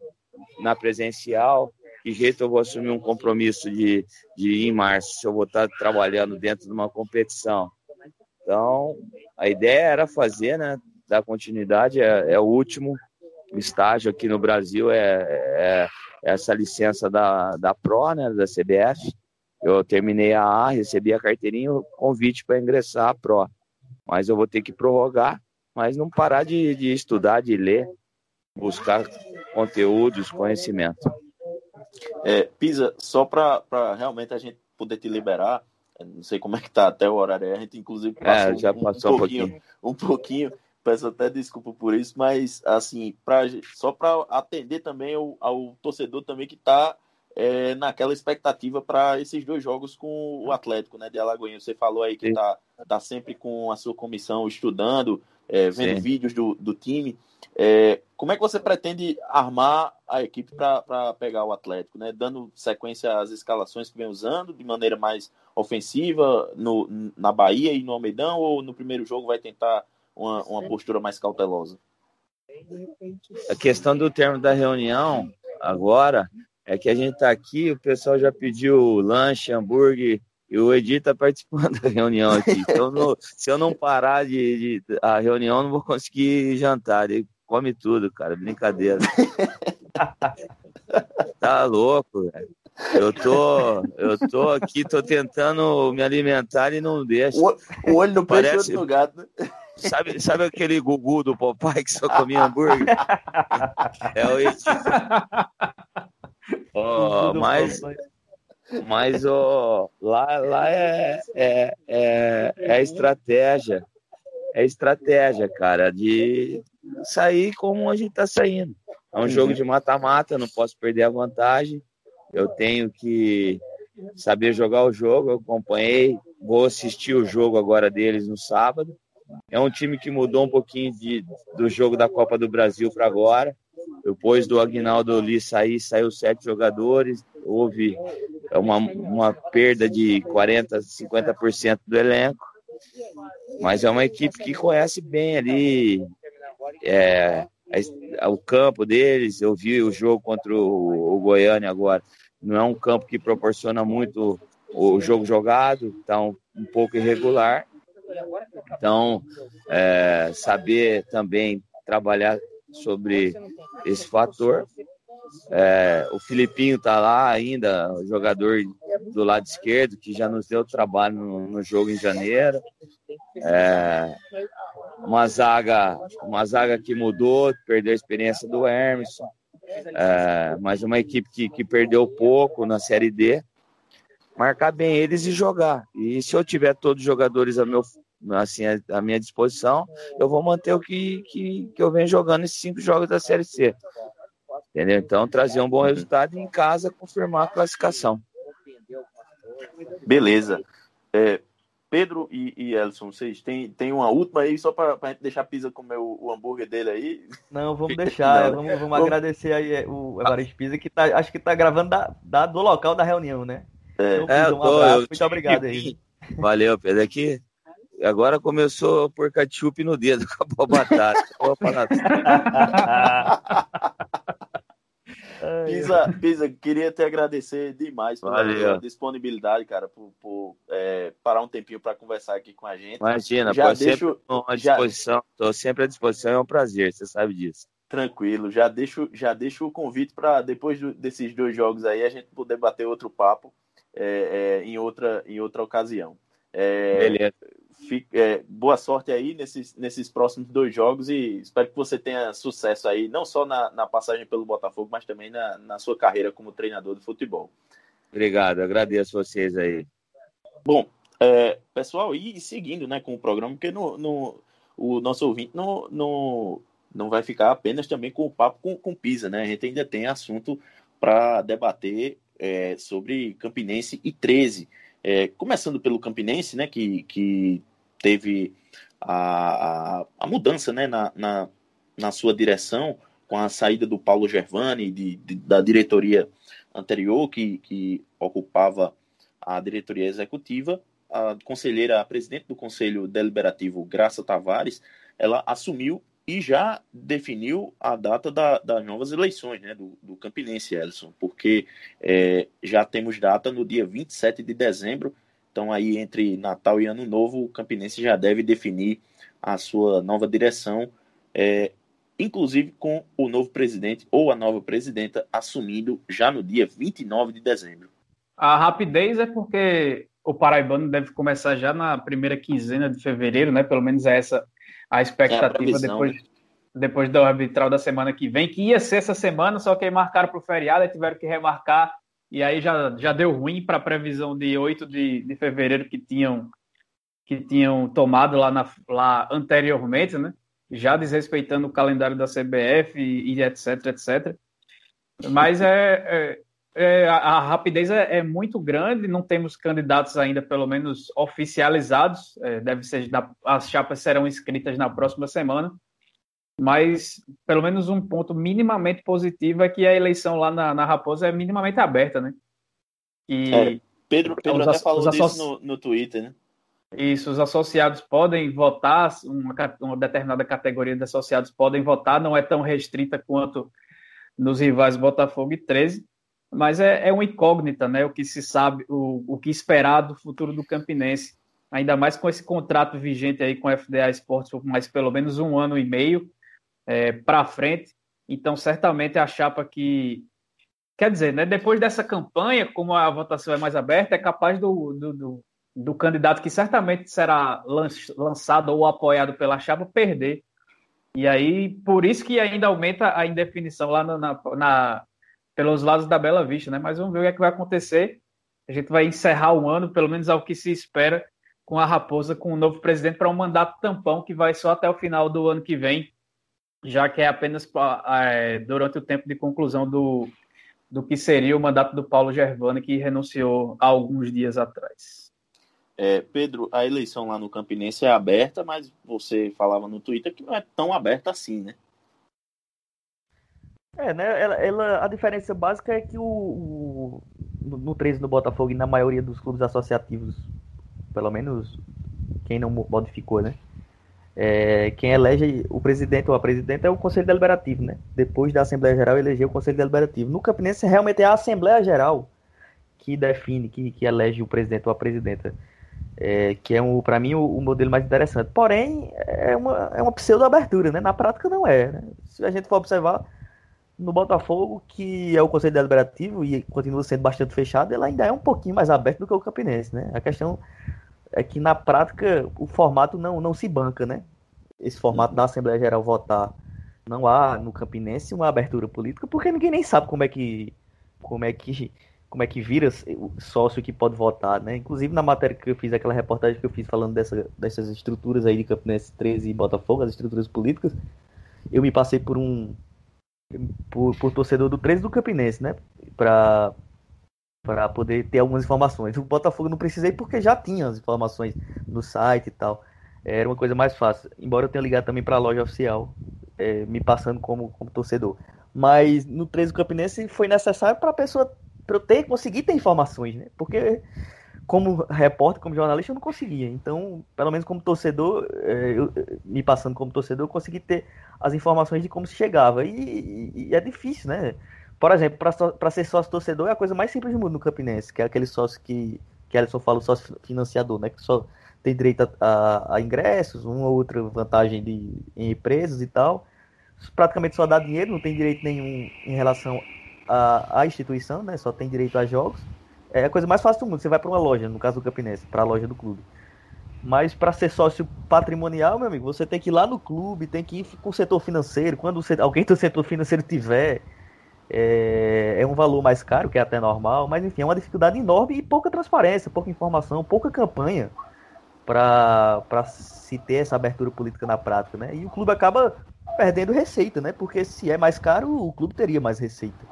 na presencial. Que jeito eu vou assumir um compromisso de, de ir em março, se eu vou estar trabalhando dentro de uma competição? Então, a ideia era fazer, né? Dar continuidade, é, é o último estágio aqui no Brasil, é, é, é essa licença da, da PRO, né, da CBF, Eu terminei a A, recebi a carteirinha, o convite para ingressar a Pro. Mas eu vou ter que prorrogar, mas não parar de, de estudar, de ler, buscar conteúdos, conhecimento. É, Pisa, só para realmente a gente poder te liberar, não sei como é que tá até o horário, a gente inclusive é, passou, é, já passou um, um pouquinho, pouquinho, um pouquinho, peço até desculpa por isso, mas assim, pra, só para atender também ao, ao, torcedor também que está é, naquela expectativa para esses dois jogos com o Atlético, né, de Alagoinha. Você falou aí que está tá sempre com a sua comissão estudando, é, vendo Sim. vídeos do, do time. É, como é que você pretende armar a equipe para pegar o Atlético, né? Dando sequência às escalações que vem usando, de maneira mais ofensiva no, na Bahia e no Almeidão, ou no primeiro jogo vai tentar uma, uma postura mais cautelosa? A questão do termo da reunião agora é que a gente está aqui, o pessoal já pediu lanche, hambúrguer, e o Edi está participando da reunião aqui. Então, no, se eu não parar de, de, a reunião, não vou conseguir jantar. Ele come tudo, cara. Brincadeira. tá louco, velho. Eu tô, eu tô aqui, tô tentando me alimentar e não deixa. O, o olho no peixe Parece... no gato, né? Sabe, sabe aquele Gugu do Popeye que só comia hambúrguer? é o Edi. Oh, mas, mas oh, lá, lá é, é, é, é estratégia. É estratégia, cara, de sair como a gente tá saindo. É um jogo de mata-mata, não posso perder a vantagem. Eu tenho que saber jogar o jogo. Eu acompanhei, vou assistir o jogo agora deles no sábado. É um time que mudou um pouquinho de, do jogo da Copa do Brasil para agora. Depois do Agnaldo Lee sair, saiu sete jogadores. Houve uma, uma perda de 40%, 50% do elenco. Mas é uma equipe que conhece bem ali é, o campo deles. Eu vi o jogo contra o, o Goiânia agora. Não é um campo que proporciona muito o jogo jogado, então um pouco irregular. Então, é, saber também trabalhar sobre esse fator. É, o Filipinho está lá ainda, jogador do lado esquerdo, que já nos deu trabalho no, no jogo em janeiro. É, uma zaga, uma zaga que mudou, perdeu a experiência do Emerson, é, mas uma equipe que, que perdeu pouco na Série D. Marcar bem eles e jogar. E se eu tiver todos os jogadores a meu, assim, à minha disposição, eu vou manter o que, que, que eu venho jogando nesses cinco jogos da Série C. Entendeu? Então, trazer um bom resultado e em casa confirmar a classificação. Beleza. É, Pedro e, e Elson, vocês têm, tem uma última aí só para a gente deixar a Pisa comer o, o, hambúrguer dele aí? Não, vamos deixar. Não, vamos, vamos, agradecer aí é, o Evaristo Pisa, que tá, acho que está gravando da, da, do local da reunião, né? É, então, Pisa, um tô, abraço, muito obrigado aí. Valeu, Pedro. Aqui agora começou por ketchup no dedo, acabou a batata. Falar. Pisa, Pisa, queria te agradecer demais pela Valeu. disponibilidade, cara, por, por é, parar um tempinho para conversar aqui com a gente. Imagina, já deixo, sempre à disposição, estou sempre à disposição, é um prazer, você sabe disso. Tranquilo, já deixo, já deixo o convite para depois do, desses dois jogos aí a gente poder bater outro papo é, é, em, outra, em outra ocasião. É, Beleza. Fique, é, boa sorte aí nesses, nesses próximos dois jogos e espero que você tenha sucesso aí, não só na, na passagem pelo Botafogo, mas também na, na sua carreira como treinador de futebol. Obrigado, agradeço vocês aí. Bom, é, pessoal, e seguindo né, com o programa, porque no, no, o nosso ouvinte não, não, não vai ficar apenas também com o papo com, com Pisa, né? A gente ainda tem assunto para debater é, sobre Campinense e 13. É, começando pelo Campinense, né, que, que teve a, a, a mudança né, na, na, na, sua direção com a saída do Paulo Gervani, de, de, da diretoria anterior, que, que ocupava a diretoria executiva, a conselheira, a presidente do Conselho Deliberativo, Graça Tavares, ela assumiu e já definiu a data da, das novas eleições né, do, do Campinense, Ellison, porque é, já temos data no dia 27 de dezembro, então aí entre Natal e Ano Novo, o Campinense já deve definir a sua nova direção, é, inclusive com o novo presidente ou a nova presidenta assumindo já no dia 29 de dezembro. A rapidez é porque o Paraibano deve começar já na primeira quinzena de fevereiro, né? Pelo menos é essa a expectativa é a previsão, depois, né? depois do arbitral da semana que vem, que ia ser essa semana, só que aí marcaram para o feriado e tiveram que remarcar, e aí já, já deu ruim para a previsão de 8 de, de fevereiro que tinham, que tinham tomado lá, na, lá anteriormente, né? Já desrespeitando o calendário da CBF e, e etc, etc. Mas é, é, é a, a, rapidez é, é, muito grande, não temos candidatos ainda, pelo menos oficializados. É, deve ser, as chapas serão inscritas na próxima semana mas pelo menos um ponto minimamente positivo é que a eleição lá na, na Raposa é minimamente aberta, né? E é, Pedro, Pedro os, até falou disso no, no Twitter, né? Isso, os associados podem votar, uma, uma, determinada categoria de associados podem votar, não é tão restrita quanto nos rivais Botafogo e 13, mas é, é uma incógnita, né? O que se sabe, o, o que esperar do futuro do Campinense, ainda mais com esse contrato vigente aí com a FDA Esportes por mais pelo menos um ano e meio, é, para frente. Então, certamente a chapa que. Quer dizer, né, depois dessa campanha, como a votação é mais aberta, é capaz do, do, do, do candidato que certamente será lançado ou apoiado pela chapa perder. E aí, por isso que ainda aumenta a indefinição lá na, na, na pelos lados da Bela Vista, né? Mas vamos ver o que, é que vai acontecer. A gente vai encerrar o ano, pelo menos ao que se espera, com a Raposa, com o novo presidente para um mandato tampão que vai só até o final do ano que vem já que é apenas é, durante o tempo de conclusão do, do que seria o mandato do Paulo Gervani, que renunciou há alguns dias atrás. É, Pedro, a eleição lá no Campinense é aberta, mas você falava no Twitter que não é tão aberta assim, né? É, né? Ela, ela a diferença básica é que o, o no 13 do Botafogo e na maioria dos clubes associativos, pelo menos quem não modificou, né? é, quem elege o presidente ou a presidente é o Conselho Deliberativo, né? Depois da Assembleia Geral eleger o Conselho Deliberativo. No Campinense realmente é a Assembleia Geral que define, que, que elege o presidente ou a presidenta. É, que é, um, para mim, o, o, modelo mais interessante. Porém, é uma, é uma pseudo-abertura, né? Na prática não é. Né? Se a gente for observar, no Botafogo, que é o Conselho Deliberativo e continua sendo bastante fechado, ele ainda é um pouquinho mais aberto do que o Campinense, né? A questão é que na prática o formato não, não se banca, né? Esse formato da Assembleia Geral votar. Não há no Campinense uma abertura política, porque ninguém nem sabe como é que como é que como é que vira o sócio que pode votar, né? Inclusive na matéria que eu fiz, aquela reportagem que eu fiz falando dessa, dessas estruturas aí de Campinense 13 e Botafogo, as estruturas políticas, eu me passei por um por, por torcedor do 13 do Campinense, né? Para para poder ter algumas informações. O Botafogo não precisei porque já tinha as informações no site e tal. Era uma coisa mais fácil. Embora eu tenha ligado também para a loja oficial, é, me passando como, como torcedor. Mas no 13 do Campinense foi necessário para a pessoa, para eu ter, conseguir ter informações, né? Porque como repórter, como jornalista, eu não conseguia. Então, pelo menos como torcedor, é, eu, me passando como torcedor, eu consegui ter as informações de como se chegava. E, e, e é difícil, né? Por exemplo, para ser sócio torcedor é a coisa mais simples do mundo no Campinense, que é aquele sócio que, que Alisson fala, o sócio financiador, né? Que só tem direito a, a, a ingressos, uma ou outra vantagem de, em empresas e tal. Praticamente só dá dinheiro, não tem direito nenhum em relação à, instituição, né? Só tem direito a jogos. É a coisa mais fácil do mundo. Você vai para uma loja, no caso do Campinense, para a loja do clube. Mas para ser sócio patrimonial, meu amigo, você tem que ir lá no clube, tem que ir com o setor financeiro. Quando você, alguém do setor financeiro tiver, é, é, um valor mais caro, que é até normal, mas enfim, é uma dificuldade enorme e pouca transparência, pouca informação, pouca campanha para se ter essa abertura política na prática, né? E o clube acaba perdendo receita, né? Porque se é mais caro, o clube teria mais receita.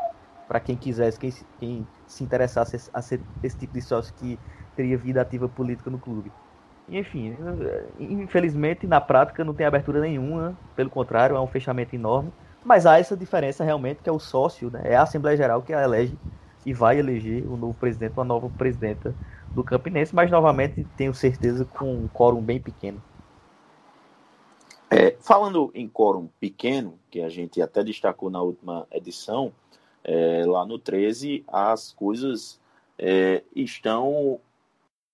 Para quem quisesse, quem, quem se interessasse a ser esse tipo de sócio que teria vida ativa política no clube. Enfim, infelizmente na prática não tem abertura nenhuma, pelo contrário, é um fechamento enorme. Mas há essa diferença realmente que é o sócio, né? É a Assembleia Geral que elege e vai eleger o novo presidente, uma nova presidenta do Campinense, mas novamente tenho certeza com um quórum bem pequeno. É, falando em quórum pequeno, que a gente até destacou na última edição, é, lá no 13 as coisas é, estão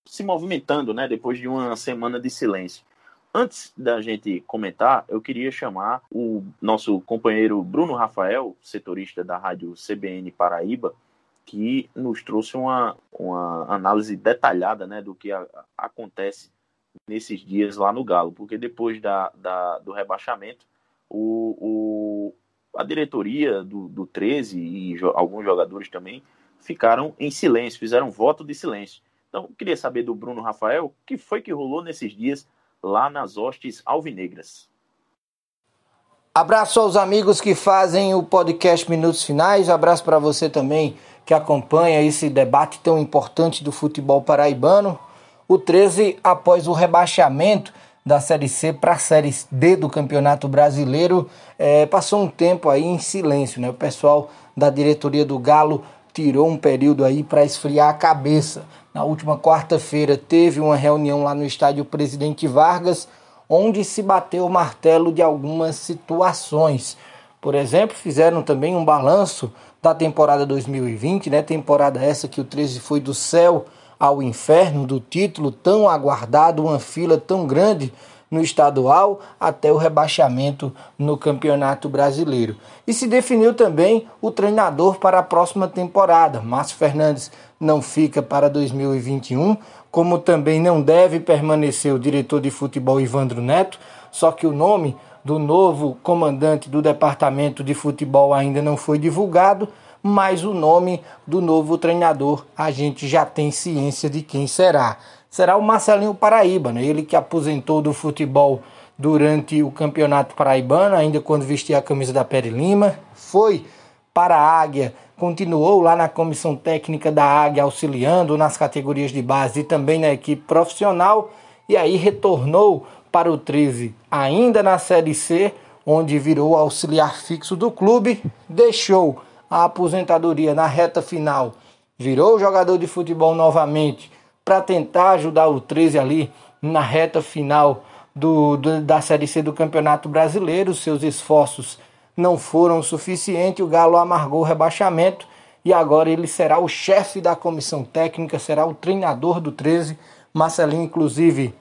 se movimentando, né? Depois de uma semana de silêncio. Antes da gente comentar, eu queria chamar o nosso companheiro Bruno Rafael, setorista da rádio CBN Paraíba, que nos trouxe uma, uma análise detalhada né, do que a, acontece nesses dias lá no Galo, porque depois da, da do rebaixamento, o, a diretoria do, do 13 e jo, alguns jogadores também ficaram em silêncio, fizeram voto de silêncio. Então, queria saber do Bruno Rafael o que foi que rolou nesses dias lá nas hostes alvinegras. Abraço aos amigos que fazem o podcast Minutos Finais, abraço para você também que acompanha esse debate tão importante do futebol paraibano. O 13, após o rebaixamento da Série C para a Série D do Campeonato Brasileiro, é, passou um tempo aí em silêncio. Né? O pessoal da diretoria do Galo tirou um período aí para esfriar a cabeça. Na última quarta-feira teve uma reunião lá no estádio Presidente Vargas, onde se bateu o martelo de algumas situações. Por exemplo, fizeram também um balanço da temporada 2020, né? Temporada essa que o 13 foi do céu ao inferno, do título tão aguardado, uma fila tão grande no estadual até o rebaixamento no Campeonato Brasileiro. E se definiu também o treinador para a próxima temporada. Márcio Fernandes não fica para 2021, como também não deve permanecer o diretor de futebol Ivandro Neto, só que o nome do novo comandante do departamento de futebol ainda não foi divulgado, mas o nome do novo treinador a gente já tem ciência de quem será. Será o Marcelinho Paraíba, né? ele que aposentou do futebol durante o Campeonato Paraibano, ainda quando vestia a camisa da Pere Lima, foi para a Águia, continuou lá na comissão técnica da Águia, auxiliando nas categorias de base e também na equipe profissional, e aí retornou para o 13, ainda na Série C, onde virou auxiliar fixo do clube, deixou a aposentadoria na reta final, virou jogador de futebol novamente para tentar ajudar o 13 ali na reta final do, do, da Série C do Campeonato Brasileiro. Seus esforços não foram suficientes, o Galo amargou o rebaixamento e agora ele será o chefe da comissão técnica, será o treinador do 13. Marcelinho, inclusive,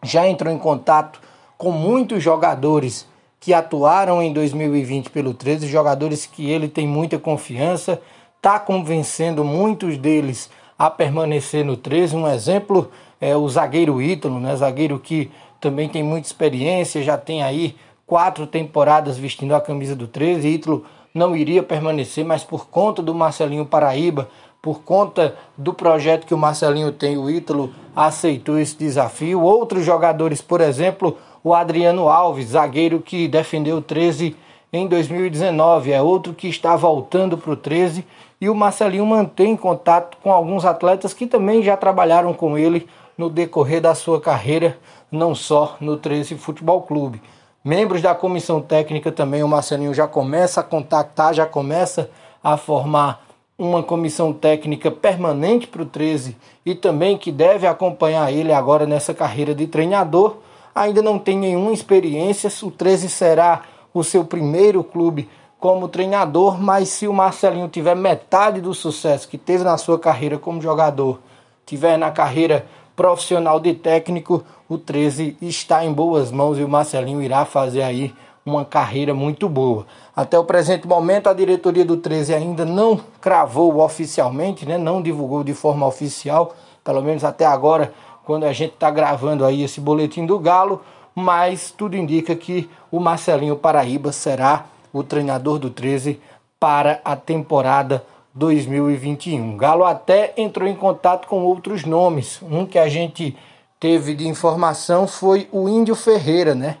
já entrou em contato com muitos jogadores que atuaram em 2020 pelo 13, jogadores que ele tem muita confiança, está convencendo muitos deles a permanecer no 13. Um exemplo é o zagueiro Ítalo, né? zagueiro que também tem muita experiência, já tem aí quatro temporadas vestindo a camisa do 13. Ítalo não iria permanecer, mas por conta do Marcelinho Paraíba, por conta do projeto que o Marcelinho tem, o Ítalo aceitou esse desafio. Outros jogadores, por exemplo, o Adriano Alves, zagueiro que defendeu o 13 em 2019, é outro que está voltando para o 13. E o Marcelinho mantém contato com alguns atletas que também já trabalharam com ele no decorrer da sua carreira, não só no 13 Futebol Clube. Membros da comissão técnica também, o Marcelinho já começa a contactar, já começa a formar uma comissão técnica permanente para o 13 e também que deve acompanhar ele agora nessa carreira de treinador. Ainda não tem nenhuma experiência, o 13 será o seu primeiro clube como treinador, mas se o Marcelinho tiver metade do sucesso que teve na sua carreira como jogador, tiver na carreira profissional de técnico, o 13 está em boas mãos e o Marcelinho irá fazer aí uma carreira muito boa. Até o presente momento, a diretoria do 13 ainda não cravou oficialmente, né? não divulgou de forma oficial, pelo menos até agora, quando a gente está gravando aí esse boletim do Galo, mas tudo indica que o Marcelinho Paraíba será o treinador do 13 para a temporada 2021. Galo até entrou em contato com outros nomes. Um que a gente teve de informação foi o Índio Ferreira, né?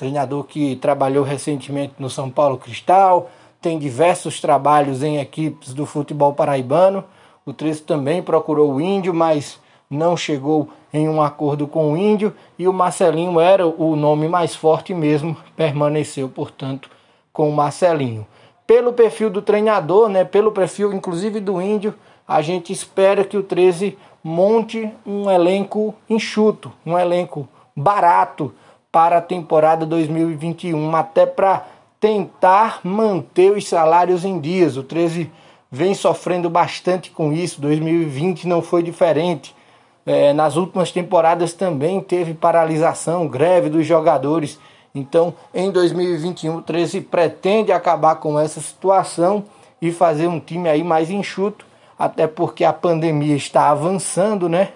treinador que trabalhou recentemente no São Paulo Cristal, tem diversos trabalhos em equipes do futebol paraibano. O Tresso também procurou o Índio, mas não chegou em um acordo com o Índio e o Marcelinho era o nome mais forte mesmo, permaneceu, portanto, com o Marcelinho. Pelo perfil do treinador, né, pelo perfil inclusive do Índio, a gente espera que o 13 monte um elenco enxuto, um elenco barato, para a temporada 2021, até para tentar manter os salários em dias. O 13 vem sofrendo bastante com isso, 2020 não foi diferente. É, nas últimas temporadas também teve paralisação, greve dos jogadores. Então, em 2021, o 13 pretende acabar com essa situação e fazer um time aí mais enxuto, até porque a pandemia está avançando, né?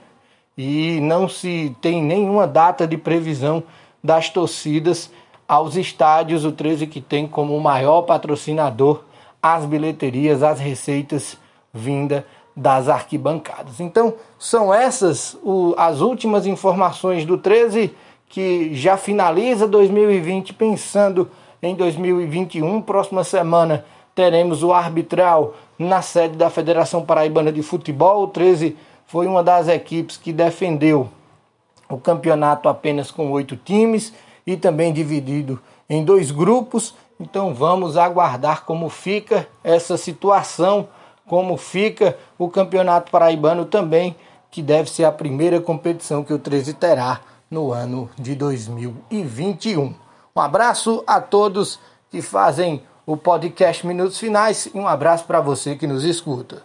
E não se tem nenhuma data de previsão das torcidas aos estádios, o 13 que tem como maior patrocinador as bilheterias, as receitas vinda das arquibancadas. Então, são essas o, as últimas informações do 13 que já finaliza 2020 pensando em 2021. Próxima semana teremos o arbitral na sede da Federação Paraibana de Futebol. O 13 foi uma das equipes que defendeu o campeonato apenas com oito times e também dividido em dois grupos. Então vamos aguardar como fica essa situação como fica o Campeonato Paraibano também, que deve ser a primeira competição que o 13 terá no ano de 2021. Um abraço a todos que fazem o podcast Minutos Finais e um abraço para você que nos escuta.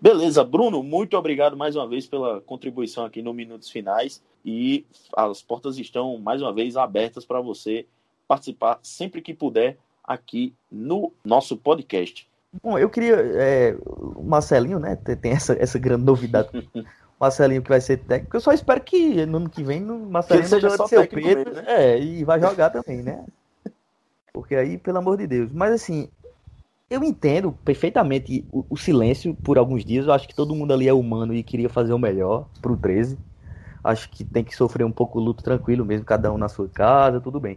Beleza, Bruno, muito obrigado mais uma vez pela contribuição aqui no Minutos Finais e as portas estão mais uma vez abertas para você participar sempre que puder aqui no nosso podcast. Bom, eu queria. É, o Marcelinho, né? Tem essa, essa grande novidade. Marcelinho que vai ser técnico. Eu só espero que no ano que vem o Marcelinho que seja só seu Pedro. Né? É, e vai jogar também, né? Porque aí, pelo amor de Deus. Mas assim, eu entendo perfeitamente o, o, silêncio por alguns dias. Eu acho que todo mundo ali é humano e queria fazer o melhor pro 13. Acho que tem que sofrer um pouco o luto tranquilo mesmo, cada um na sua casa, tudo bem.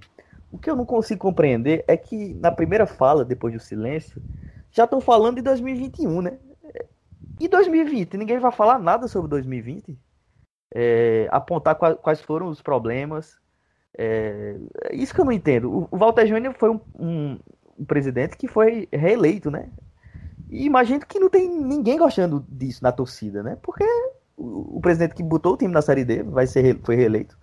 O que eu não consigo compreender é que na primeira fala, depois do silêncio, já estão falando de 2021, né? E 2020? Ninguém vai falar nada sobre 2020? É, apontar quais foram os problemas. É, isso que eu não entendo. O, Walter Júnior foi um, um, um, presidente que foi reeleito, né? E imagino que não tem ninguém gostando disso na torcida, né? Porque o, o presidente que botou o time na Série D vai ser, foi reeleito.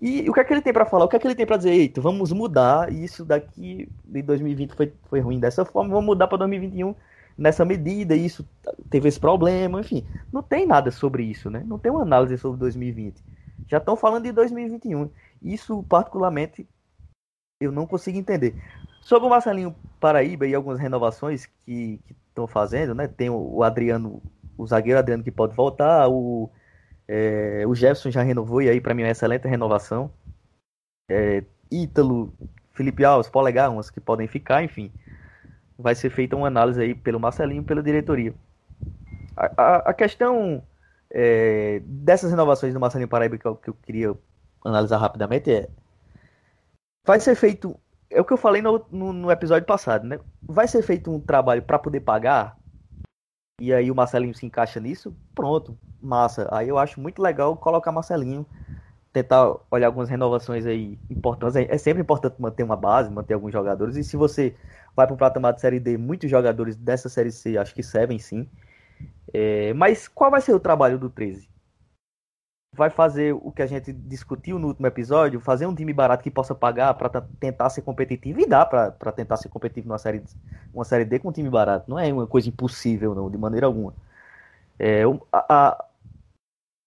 E o que é que ele tem para falar? O que é que ele tem para dizer? Eita, vamos mudar. Isso daqui de 2020 foi, foi ruim dessa forma, vamos mudar para 2021 nessa medida. Isso teve esse problema, enfim. Não tem nada sobre isso, né? Não tem uma análise sobre 2020. Já estão falando de 2021. Isso, particularmente, eu não consigo entender. Sobre o Marcelinho Paraíba e algumas renovações que estão fazendo, né? Tem o Adriano, o zagueiro Adriano que pode voltar, o é, o Jefferson já renovou e aí para mim é uma excelente renovação. É, Ítalo, Felipe Alves, Polegar, umas que podem ficar, enfim. Vai ser feita uma análise aí pelo Marcelinho e pela diretoria. A, a, a questão é, dessas renovações do Marcelinho Paraíba que eu, que eu queria analisar rapidamente é vai ser feito é o que eu falei no, no, no episódio passado, né? Vai ser feito um trabalho para poder pagar e aí o Marcelinho se encaixa nisso, pronto, massa. Aí eu acho muito legal colocar Marcelinho, tentar olhar algumas renovações aí importantes. É sempre importante manter uma base, manter alguns jogadores. E se você vai para o patamar de Série D, muitos jogadores dessa Série C acho que servem sim. É, mas qual vai ser o trabalho do 13? Vai fazer o que a gente discutiu no último episódio, fazer um time barato que possa pagar para tentar ser competitivo e dá para tentar ser competitivo numa série, uma série D com um time barato. Não é uma coisa impossível, não, de maneira alguma. É, a,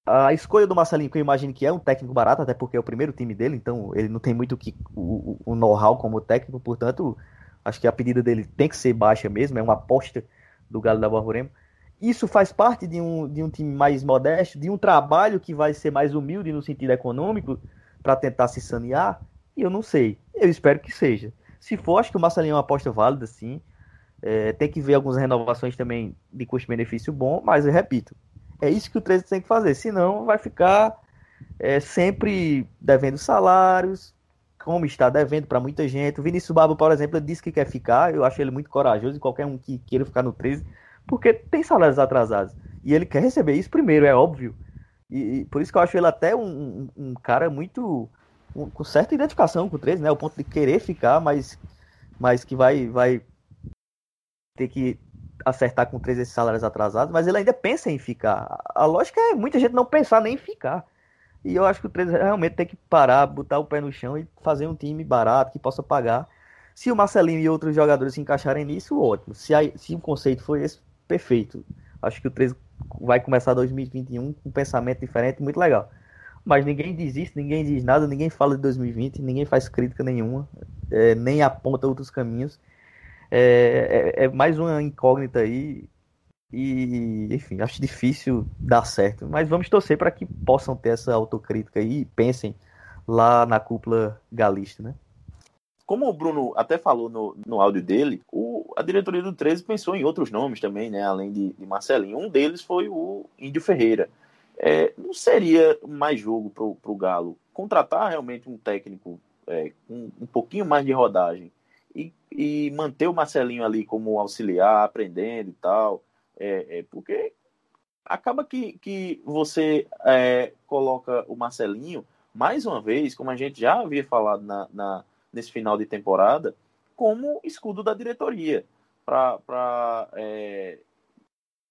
a, a, escolha do Marcelinho, que eu imagino que é um técnico barato, até porque é o primeiro time dele, então ele não tem muito que, o, o know-how como técnico, portanto, acho que a pedida dele tem que ser baixa mesmo, é uma aposta do Galo da Borborema isso faz parte de um, de um time mais modesto, de um trabalho que vai ser mais humilde no sentido econômico para tentar se sanear? Eu não sei. Eu espero que seja. Se for, acho que o Marcelinho é uma aposta válida, sim. É, tem que ver algumas renovações também de custo-benefício bom, mas eu repito, é isso que o 13 tem que fazer. Senão vai ficar é, sempre devendo salários, como está devendo para muita gente. O Vinícius Barba, por exemplo, disse que quer ficar. Eu acho ele muito corajoso e qualquer um que queira ficar no 13 porque tem salários atrasados. E ele quer receber isso primeiro, é óbvio. E, e por isso que eu acho ele até um, um, cara muito. Um, com certa identificação com o 13, né? O ponto de querer ficar, mas, mas que vai, vai ter que acertar com 13 esses salários atrasados, mas ele ainda pensa em ficar. A lógica é muita gente não pensar nem em ficar. E eu acho que o 13 realmente tem que parar, botar o pé no chão e fazer um time barato que possa pagar. Se o Marcelinho e outros jogadores se encaixarem nisso, ótimo. Se, a, se o conceito for esse, perfeito. Acho que o 13 vai começar 2021 com um pensamento diferente, muito legal. Mas ninguém diz isso, ninguém diz nada, ninguém fala de 2020, ninguém faz crítica nenhuma, é, nem aponta outros caminhos. é, é, é mais uma incógnita aí. E, enfim, acho difícil dar certo. Mas vamos torcer para que possam ter essa autocrítica aí e pensem lá na cúpula galista, né? Como o Bruno até falou no, no áudio dele, o, a diretoria do 13 pensou em outros nomes também, né? Além de, de Marcelinho. Um deles foi o Índio Ferreira. É, não seria mais jogo para o Galo contratar realmente um técnico é, com um pouquinho mais de rodagem e, e, manter o Marcelinho ali como auxiliar, aprendendo e tal, é, é porque acaba que, que você é, coloca o Marcelinho, mais uma vez, como a gente já havia falado na, na nesse final de temporada, como escudo da diretoria, para é,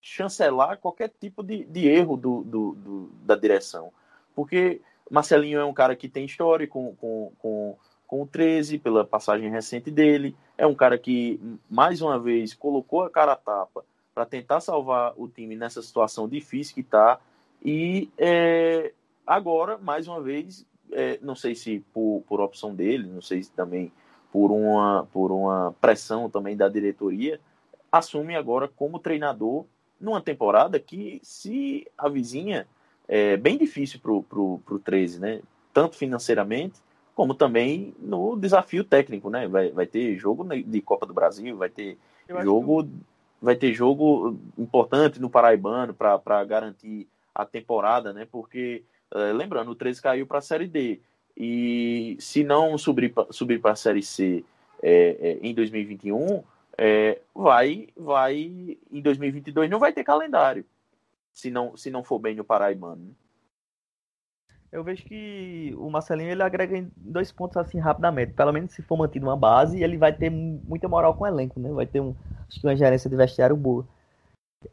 chancelar qualquer tipo de, de erro do, do, do, da direção. Porque Marcelinho é um cara que tem história com, com, com, com o 13, pela passagem recente dele. É um cara que, mais uma vez, colocou a cara a tapa para tentar salvar o time nessa situação difícil que está. E é, agora, mais uma vez, é, não sei se por, por opção dele, não sei se também por uma, por uma pressão também da diretoria, assume agora como treinador numa temporada que se a vizinha é bem difícil para o 13, né? Tanto financeiramente, como também no desafio técnico, né? Vai, vai ter jogo de Copa do Brasil, vai ter jogo, que... vai ter jogo importante no Paraibano para garantir a temporada, né? Porque, lembrando, o 13 caiu para a Série D. E se não subir para subir a Série C é, é, em 2021, é, vai, vai em 2022 não vai ter calendário se não, se não for bem no Paraibano. Né? Eu vejo que o Marcelinho ele agrega em dois pontos assim rapidamente. Pelo menos se for mantido uma base, ele vai ter muita moral com o elenco, né? Vai ter um, acho que uma gerência de vestiário boa.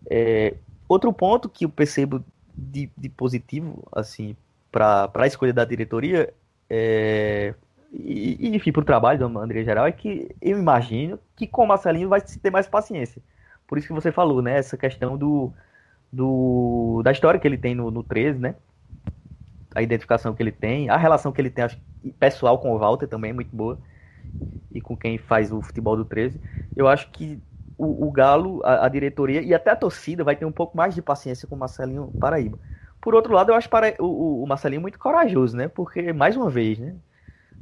É, outro ponto que eu percebo de, de positivo, assim, para a escolha da diretoria, é, e, e enfim, para o trabalho uma maneira geral, é que eu imagino que com o Marcelinho vai ter mais paciência. Por isso que você falou, né? Essa questão do, do, da história que ele tem no, no 13, né? A identificação que ele tem, a relação que ele tem acho, pessoal com o Walter também é muito boa. E com quem faz o futebol do 13. Eu acho que o, o Galo, a, a, diretoria e até a torcida vai ter um pouco mais de paciência com o Marcelinho Paraíba. Por outro lado, eu acho para, o, o Marcelinho muito corajoso, né? Porque, mais uma vez, né?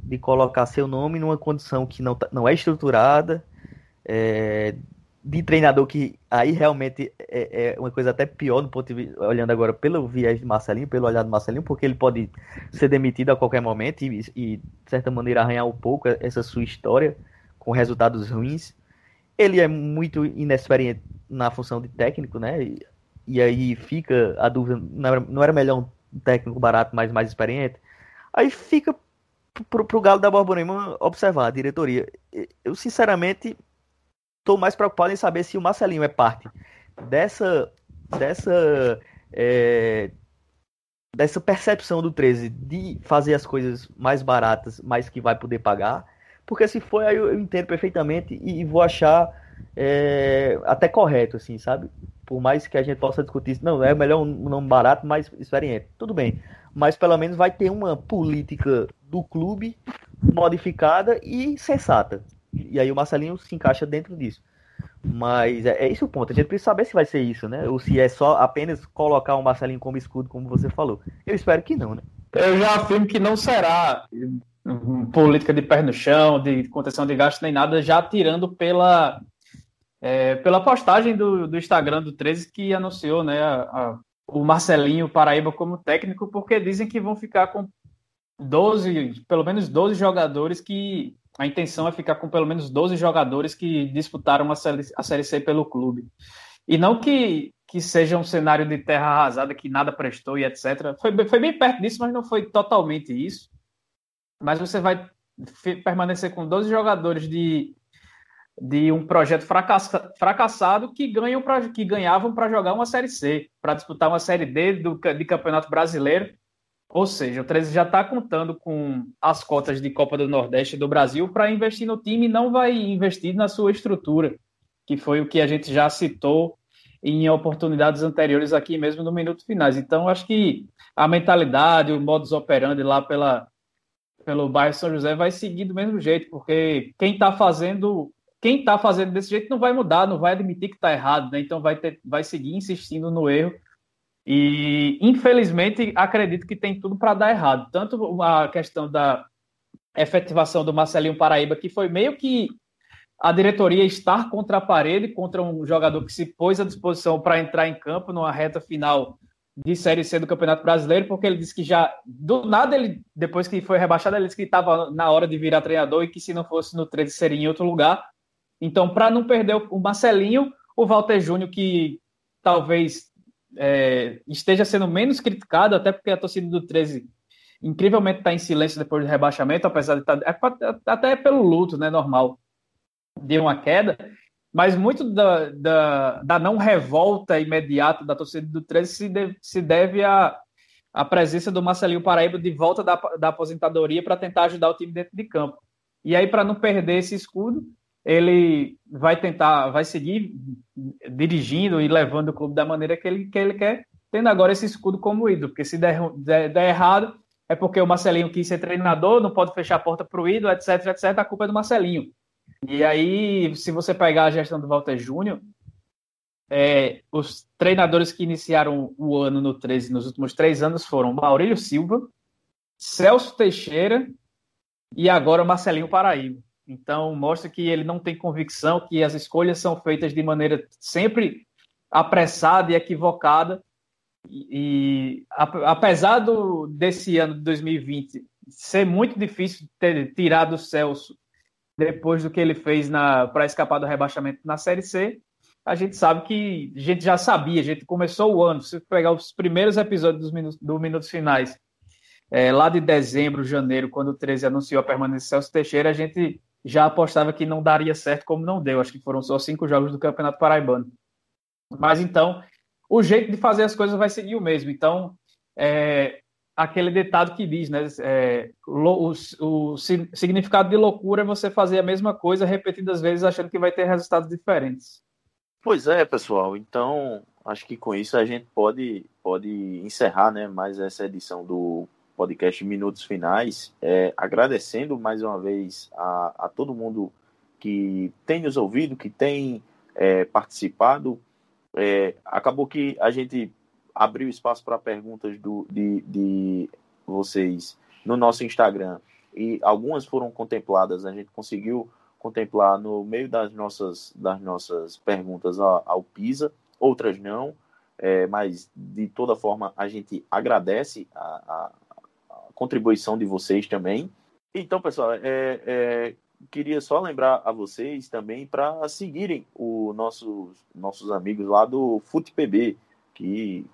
De colocar seu nome numa condição que não, tá, não é estruturada, é, de treinador que aí realmente é, é, uma coisa até pior no ponto de olhando agora pelo viés de Marcelinho, pelo olhar de Marcelinho, porque ele pode ser demitido a qualquer momento e, e de certa maneira arranhar um pouco essa sua história com resultados ruins. Ele é muito inexperiente na função de técnico, né? E, e aí fica a dúvida, não era, não era melhor um técnico barato, mas mais experiente? Aí fica pro, pro Galo da Borborema observar a diretoria. Eu, sinceramente, estou mais preocupado em saber se o Marcelinho é parte dessa dessa é, dessa percepção do 13 de fazer as coisas mais baratas, mas que vai poder pagar. Porque se for, aí eu entendo perfeitamente e vou achar é, até correto, assim, sabe? Por mais que a gente possa discutir isso, não, é melhor um nome barato, mais experiente. Tudo bem. Mas pelo menos vai ter uma política do clube modificada e sensata. E aí o Marcelinho se encaixa dentro disso. Mas é, é esse o ponto. A gente precisa saber se vai ser isso, né? Ou se é só apenas colocar o Marcelinho como escudo, como você falou. Eu espero que não, né? Eu já afirmo que não será política de pé no chão, de contenção de gasto, nem nada, já tirando pela, é, pela postagem do, do Instagram do 13 que anunciou né, a, a, o Marcelinho Paraíba como técnico, porque dizem que vão ficar com 12, pelo menos 12 jogadores que a intenção é ficar com pelo menos 12 jogadores que disputaram a série, a série C pelo clube. E não que, que seja um cenário de terra arrasada, que nada prestou e etc. Foi, foi bem perto disso, mas não foi totalmente isso. Mas você vai permanecer com 12 jogadores de, de um projeto fracassa, fracassado que, ganham pra, que ganhavam para jogar uma Série C, para disputar uma Série D do, de Campeonato Brasileiro ou seja, o 13 já está contando com as cotas de Copa do Nordeste do Brasil para investir no time e não vai investir na sua estrutura, que foi o que a gente já citou em oportunidades anteriores aqui mesmo no Minuto Finais. Então, acho que a mentalidade, o modus operandi lá pela, pelo bairro São José vai seguir do mesmo jeito, porque quem está fazendo quem está fazendo desse jeito não vai mudar, não vai admitir que está errado, né? Então vai, ter, vai seguir insistindo no erro. E, infelizmente, acredito que tem tudo para dar errado. Tanto a questão da efetivação do Marcelinho Paraíba, que foi meio que a diretoria estar contra a parede, contra um jogador que se pôs à disposição para entrar em campo numa reta final de Série C do Campeonato Brasileiro, porque ele disse que já, do nada, ele depois que foi rebaixado, ele disse que estava na hora de virar treinador e que se não fosse no 13 seria em outro lugar. Então, para não perder o Marcelinho, o Walter Júnior, que talvez é, esteja sendo menos criticado, até porque a torcida do 13 incrivelmente está em silêncio depois do rebaixamento, apesar de estar. Tá, é, até pelo luto, né? Normal, de uma queda. Mas muito da, da, da não revolta imediata da torcida do 13 se deve, se deve à, à presença do Marcelinho Paraíba de volta da, da aposentadoria para tentar ajudar o time dentro de campo. E aí, para não perder esse escudo, ele vai tentar, vai seguir dirigindo e levando o clube da maneira que ele, que ele quer, tendo agora esse escudo como ídolo, porque se der, der, der errado, é porque o Marcelinho quis ser treinador, não pode fechar a porta para o ídolo, etc, etc, a culpa é do Marcelinho. E aí, se você pegar a gestão do Walter Júnior, é, os treinadores que iniciaram o ano no 13 nos últimos três anos foram Maurílio Silva, Celso Teixeira e agora Marcelinho Paraíba. Então, mostra que ele não tem convicção, que as escolhas são feitas de maneira sempre apressada e equivocada. E, e apesar do, desse ano de 2020 ser muito difícil ter tirado o Celso depois do que ele fez para escapar do rebaixamento na Série C, a gente sabe que a gente já sabia, a gente começou o ano, se pegar os primeiros episódios dos minutos, do Minutos Finais, é, lá de dezembro, janeiro, quando o 13 anunciou a permanência de Celso Teixeira, a gente já apostava que não daria certo, como não deu. Acho que foram só cinco jogos do Campeonato Paraibano. Mas então, o jeito de fazer as coisas vai seguir o mesmo. Então, é, aquele ditado que diz, né? É, o, o, significado de loucura é você fazer a mesma coisa repetidas vezes achando que vai ter resultados diferentes. Pois é, pessoal. Então, acho que com isso a gente pode, pode encerrar né, mais essa edição do podcast Minutos Finais, é, agradecendo mais uma vez a, a, todo mundo que tem nos ouvido, que tem é, participado. É, acabou que a gente abriu espaço para perguntas do, de, de vocês no nosso Instagram. E algumas foram contempladas, a gente conseguiu contemplar no meio das nossas, das nossas perguntas ao, ao PISA, outras não, é, mas de toda forma a gente agradece a, a, contribuição de vocês também. Então, pessoal, é, é, queria só lembrar a vocês também para seguirem os nossos, nossos amigos lá do FutePB, que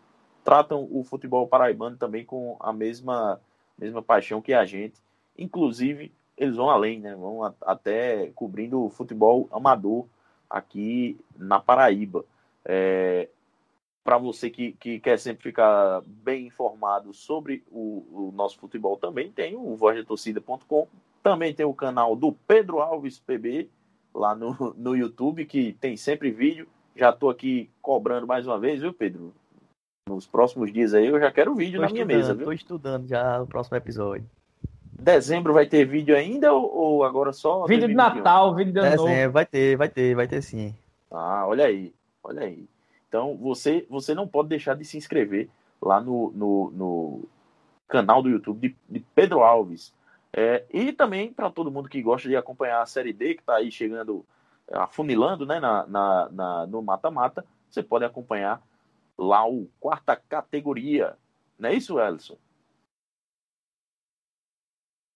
tratam o futebol paraibano também com a mesma, mesma paixão que a gente. Inclusive, eles vão além, né? Vão a, até cobrindo o futebol amador aqui na Paraíba. É, para você que, que quer sempre ficar bem informado sobre o, o nosso futebol, também tem o vozdetorcida.com, também tem o canal do Pedro Alves PB, lá no, no YouTube, que tem sempre vídeo. Já estou aqui cobrando mais uma vez, viu, Pedro? Nos próximos dias aí eu já quero vídeo tô na minha mesa, viu? Estou estudando já o próximo episódio. Dezembro vai ter vídeo ainda ou, ou agora só? Vídeo de Natal, vídeo de ano Dezembro, vai ter, vai ter, vai ter sim. Ah, olha aí, olha aí. Então, você, você não pode deixar de se inscrever lá no, no, no canal do YouTube de, de Pedro Alves. É, e também para todo mundo que gosta de acompanhar a Série D, que está aí chegando, afunilando né, na, na, na no mata-mata, você pode acompanhar o quarta categoria. Não é isso, Ellison?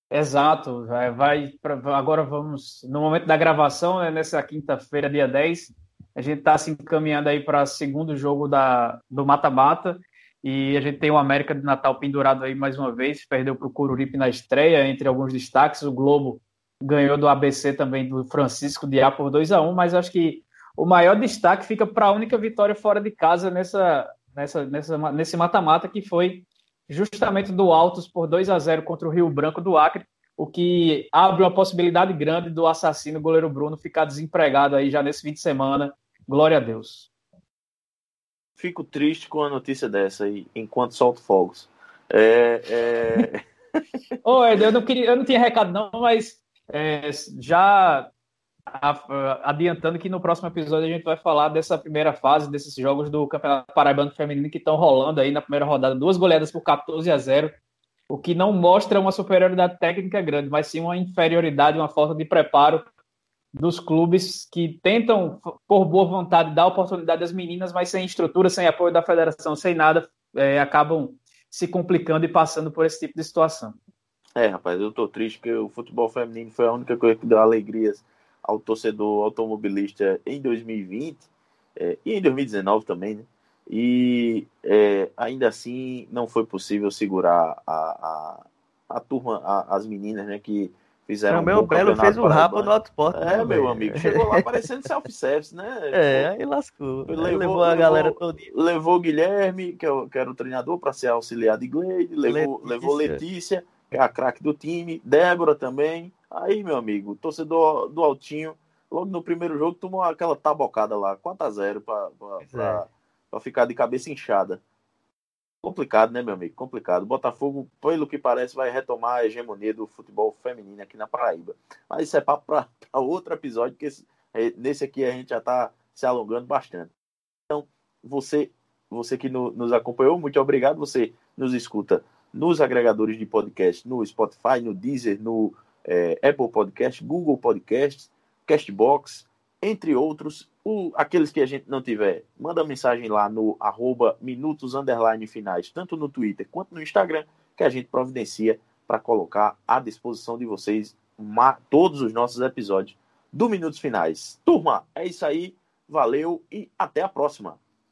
Exato, vai, vai pra, agora vamos, no momento da gravação, né, nessa quinta-feira, dia 10, a gente está se encaminhando aí para o segundo jogo da, do mata-mata. E a gente tem o América de Natal pendurado aí mais uma vez, perdeu para o Cururipe na estreia, entre alguns destaques. O Globo ganhou do ABC também do Francisco de por 2 a 1 mas acho que o maior destaque fica para a única vitória fora de casa nessa, nessa, nessa, nesse mata-mata, que foi justamente do Altos por 2 a 0 contra o Rio Branco do Acre o que abre uma possibilidade grande do assassino goleiro Bruno ficar desempregado aí já nesse fim de semana. Glória a Deus. Fico triste com a notícia dessa aí, enquanto solto fogos. É, é... Ô, eu não, queria, eu não tinha recado não, mas é, já adiantando que no próximo episódio a gente vai falar dessa primeira fase, desses jogos do Campeonato Paraibano Feminino que estão rolando aí na primeira rodada. Duas goleadas por 14 a 0, o que não mostra uma superioridade técnica grande, mas sim uma inferioridade, uma falta de preparo dos clubes que tentam, por boa vontade, dar oportunidade às meninas, mas sem estrutura, sem apoio da federação, sem nada, é, acabam se complicando e passando por esse tipo de situação. É, rapaz, eu tô triste porque o futebol feminino foi a única coisa que deu alegrias ao torcedor automobilista em 2020 é, e em 2019 também, né? E é, ainda assim não foi possível segurar a, a, a turma, a, as meninas, né, que fizeram o meu Belo fez o rabo no Autosport. É, né, meu amigo, chegou lá parecendo self-service, né? É, aí lascou. Levou, levou a galera toda. Levou o Guilherme, que, é que era o treinador, para ser auxiliar de Gleide, levou Letícia. levou Letícia, é a craque do time, Débora também. Aí, meu amigo, torcedor do Altinho, logo no primeiro jogo, tomou aquela tabocada lá, 4x0 para é. ficar de cabeça inchada. Complicado, né, meu amigo? Complicado. Botafogo, pelo que parece, vai retomar a hegemonia do futebol feminino aqui na Paraíba. Mas isso é para outro episódio, que esse, é, nesse aqui a gente já está se alongando bastante. Então, você, você que no, nos acompanhou, muito obrigado. Você nos escuta nos agregadores de podcast, no Spotify, no Deezer, no é, Apple Podcast, Google Podcast, Castbox, entre outros. O, aqueles que a gente não tiver, manda mensagem lá no arroba minutos underline finais, tanto no Twitter quanto no Instagram, que a gente providencia para colocar à disposição de vocês uma, todos os nossos episódios do Minutos Finais. Turma, é isso aí. Valeu e até a próxima.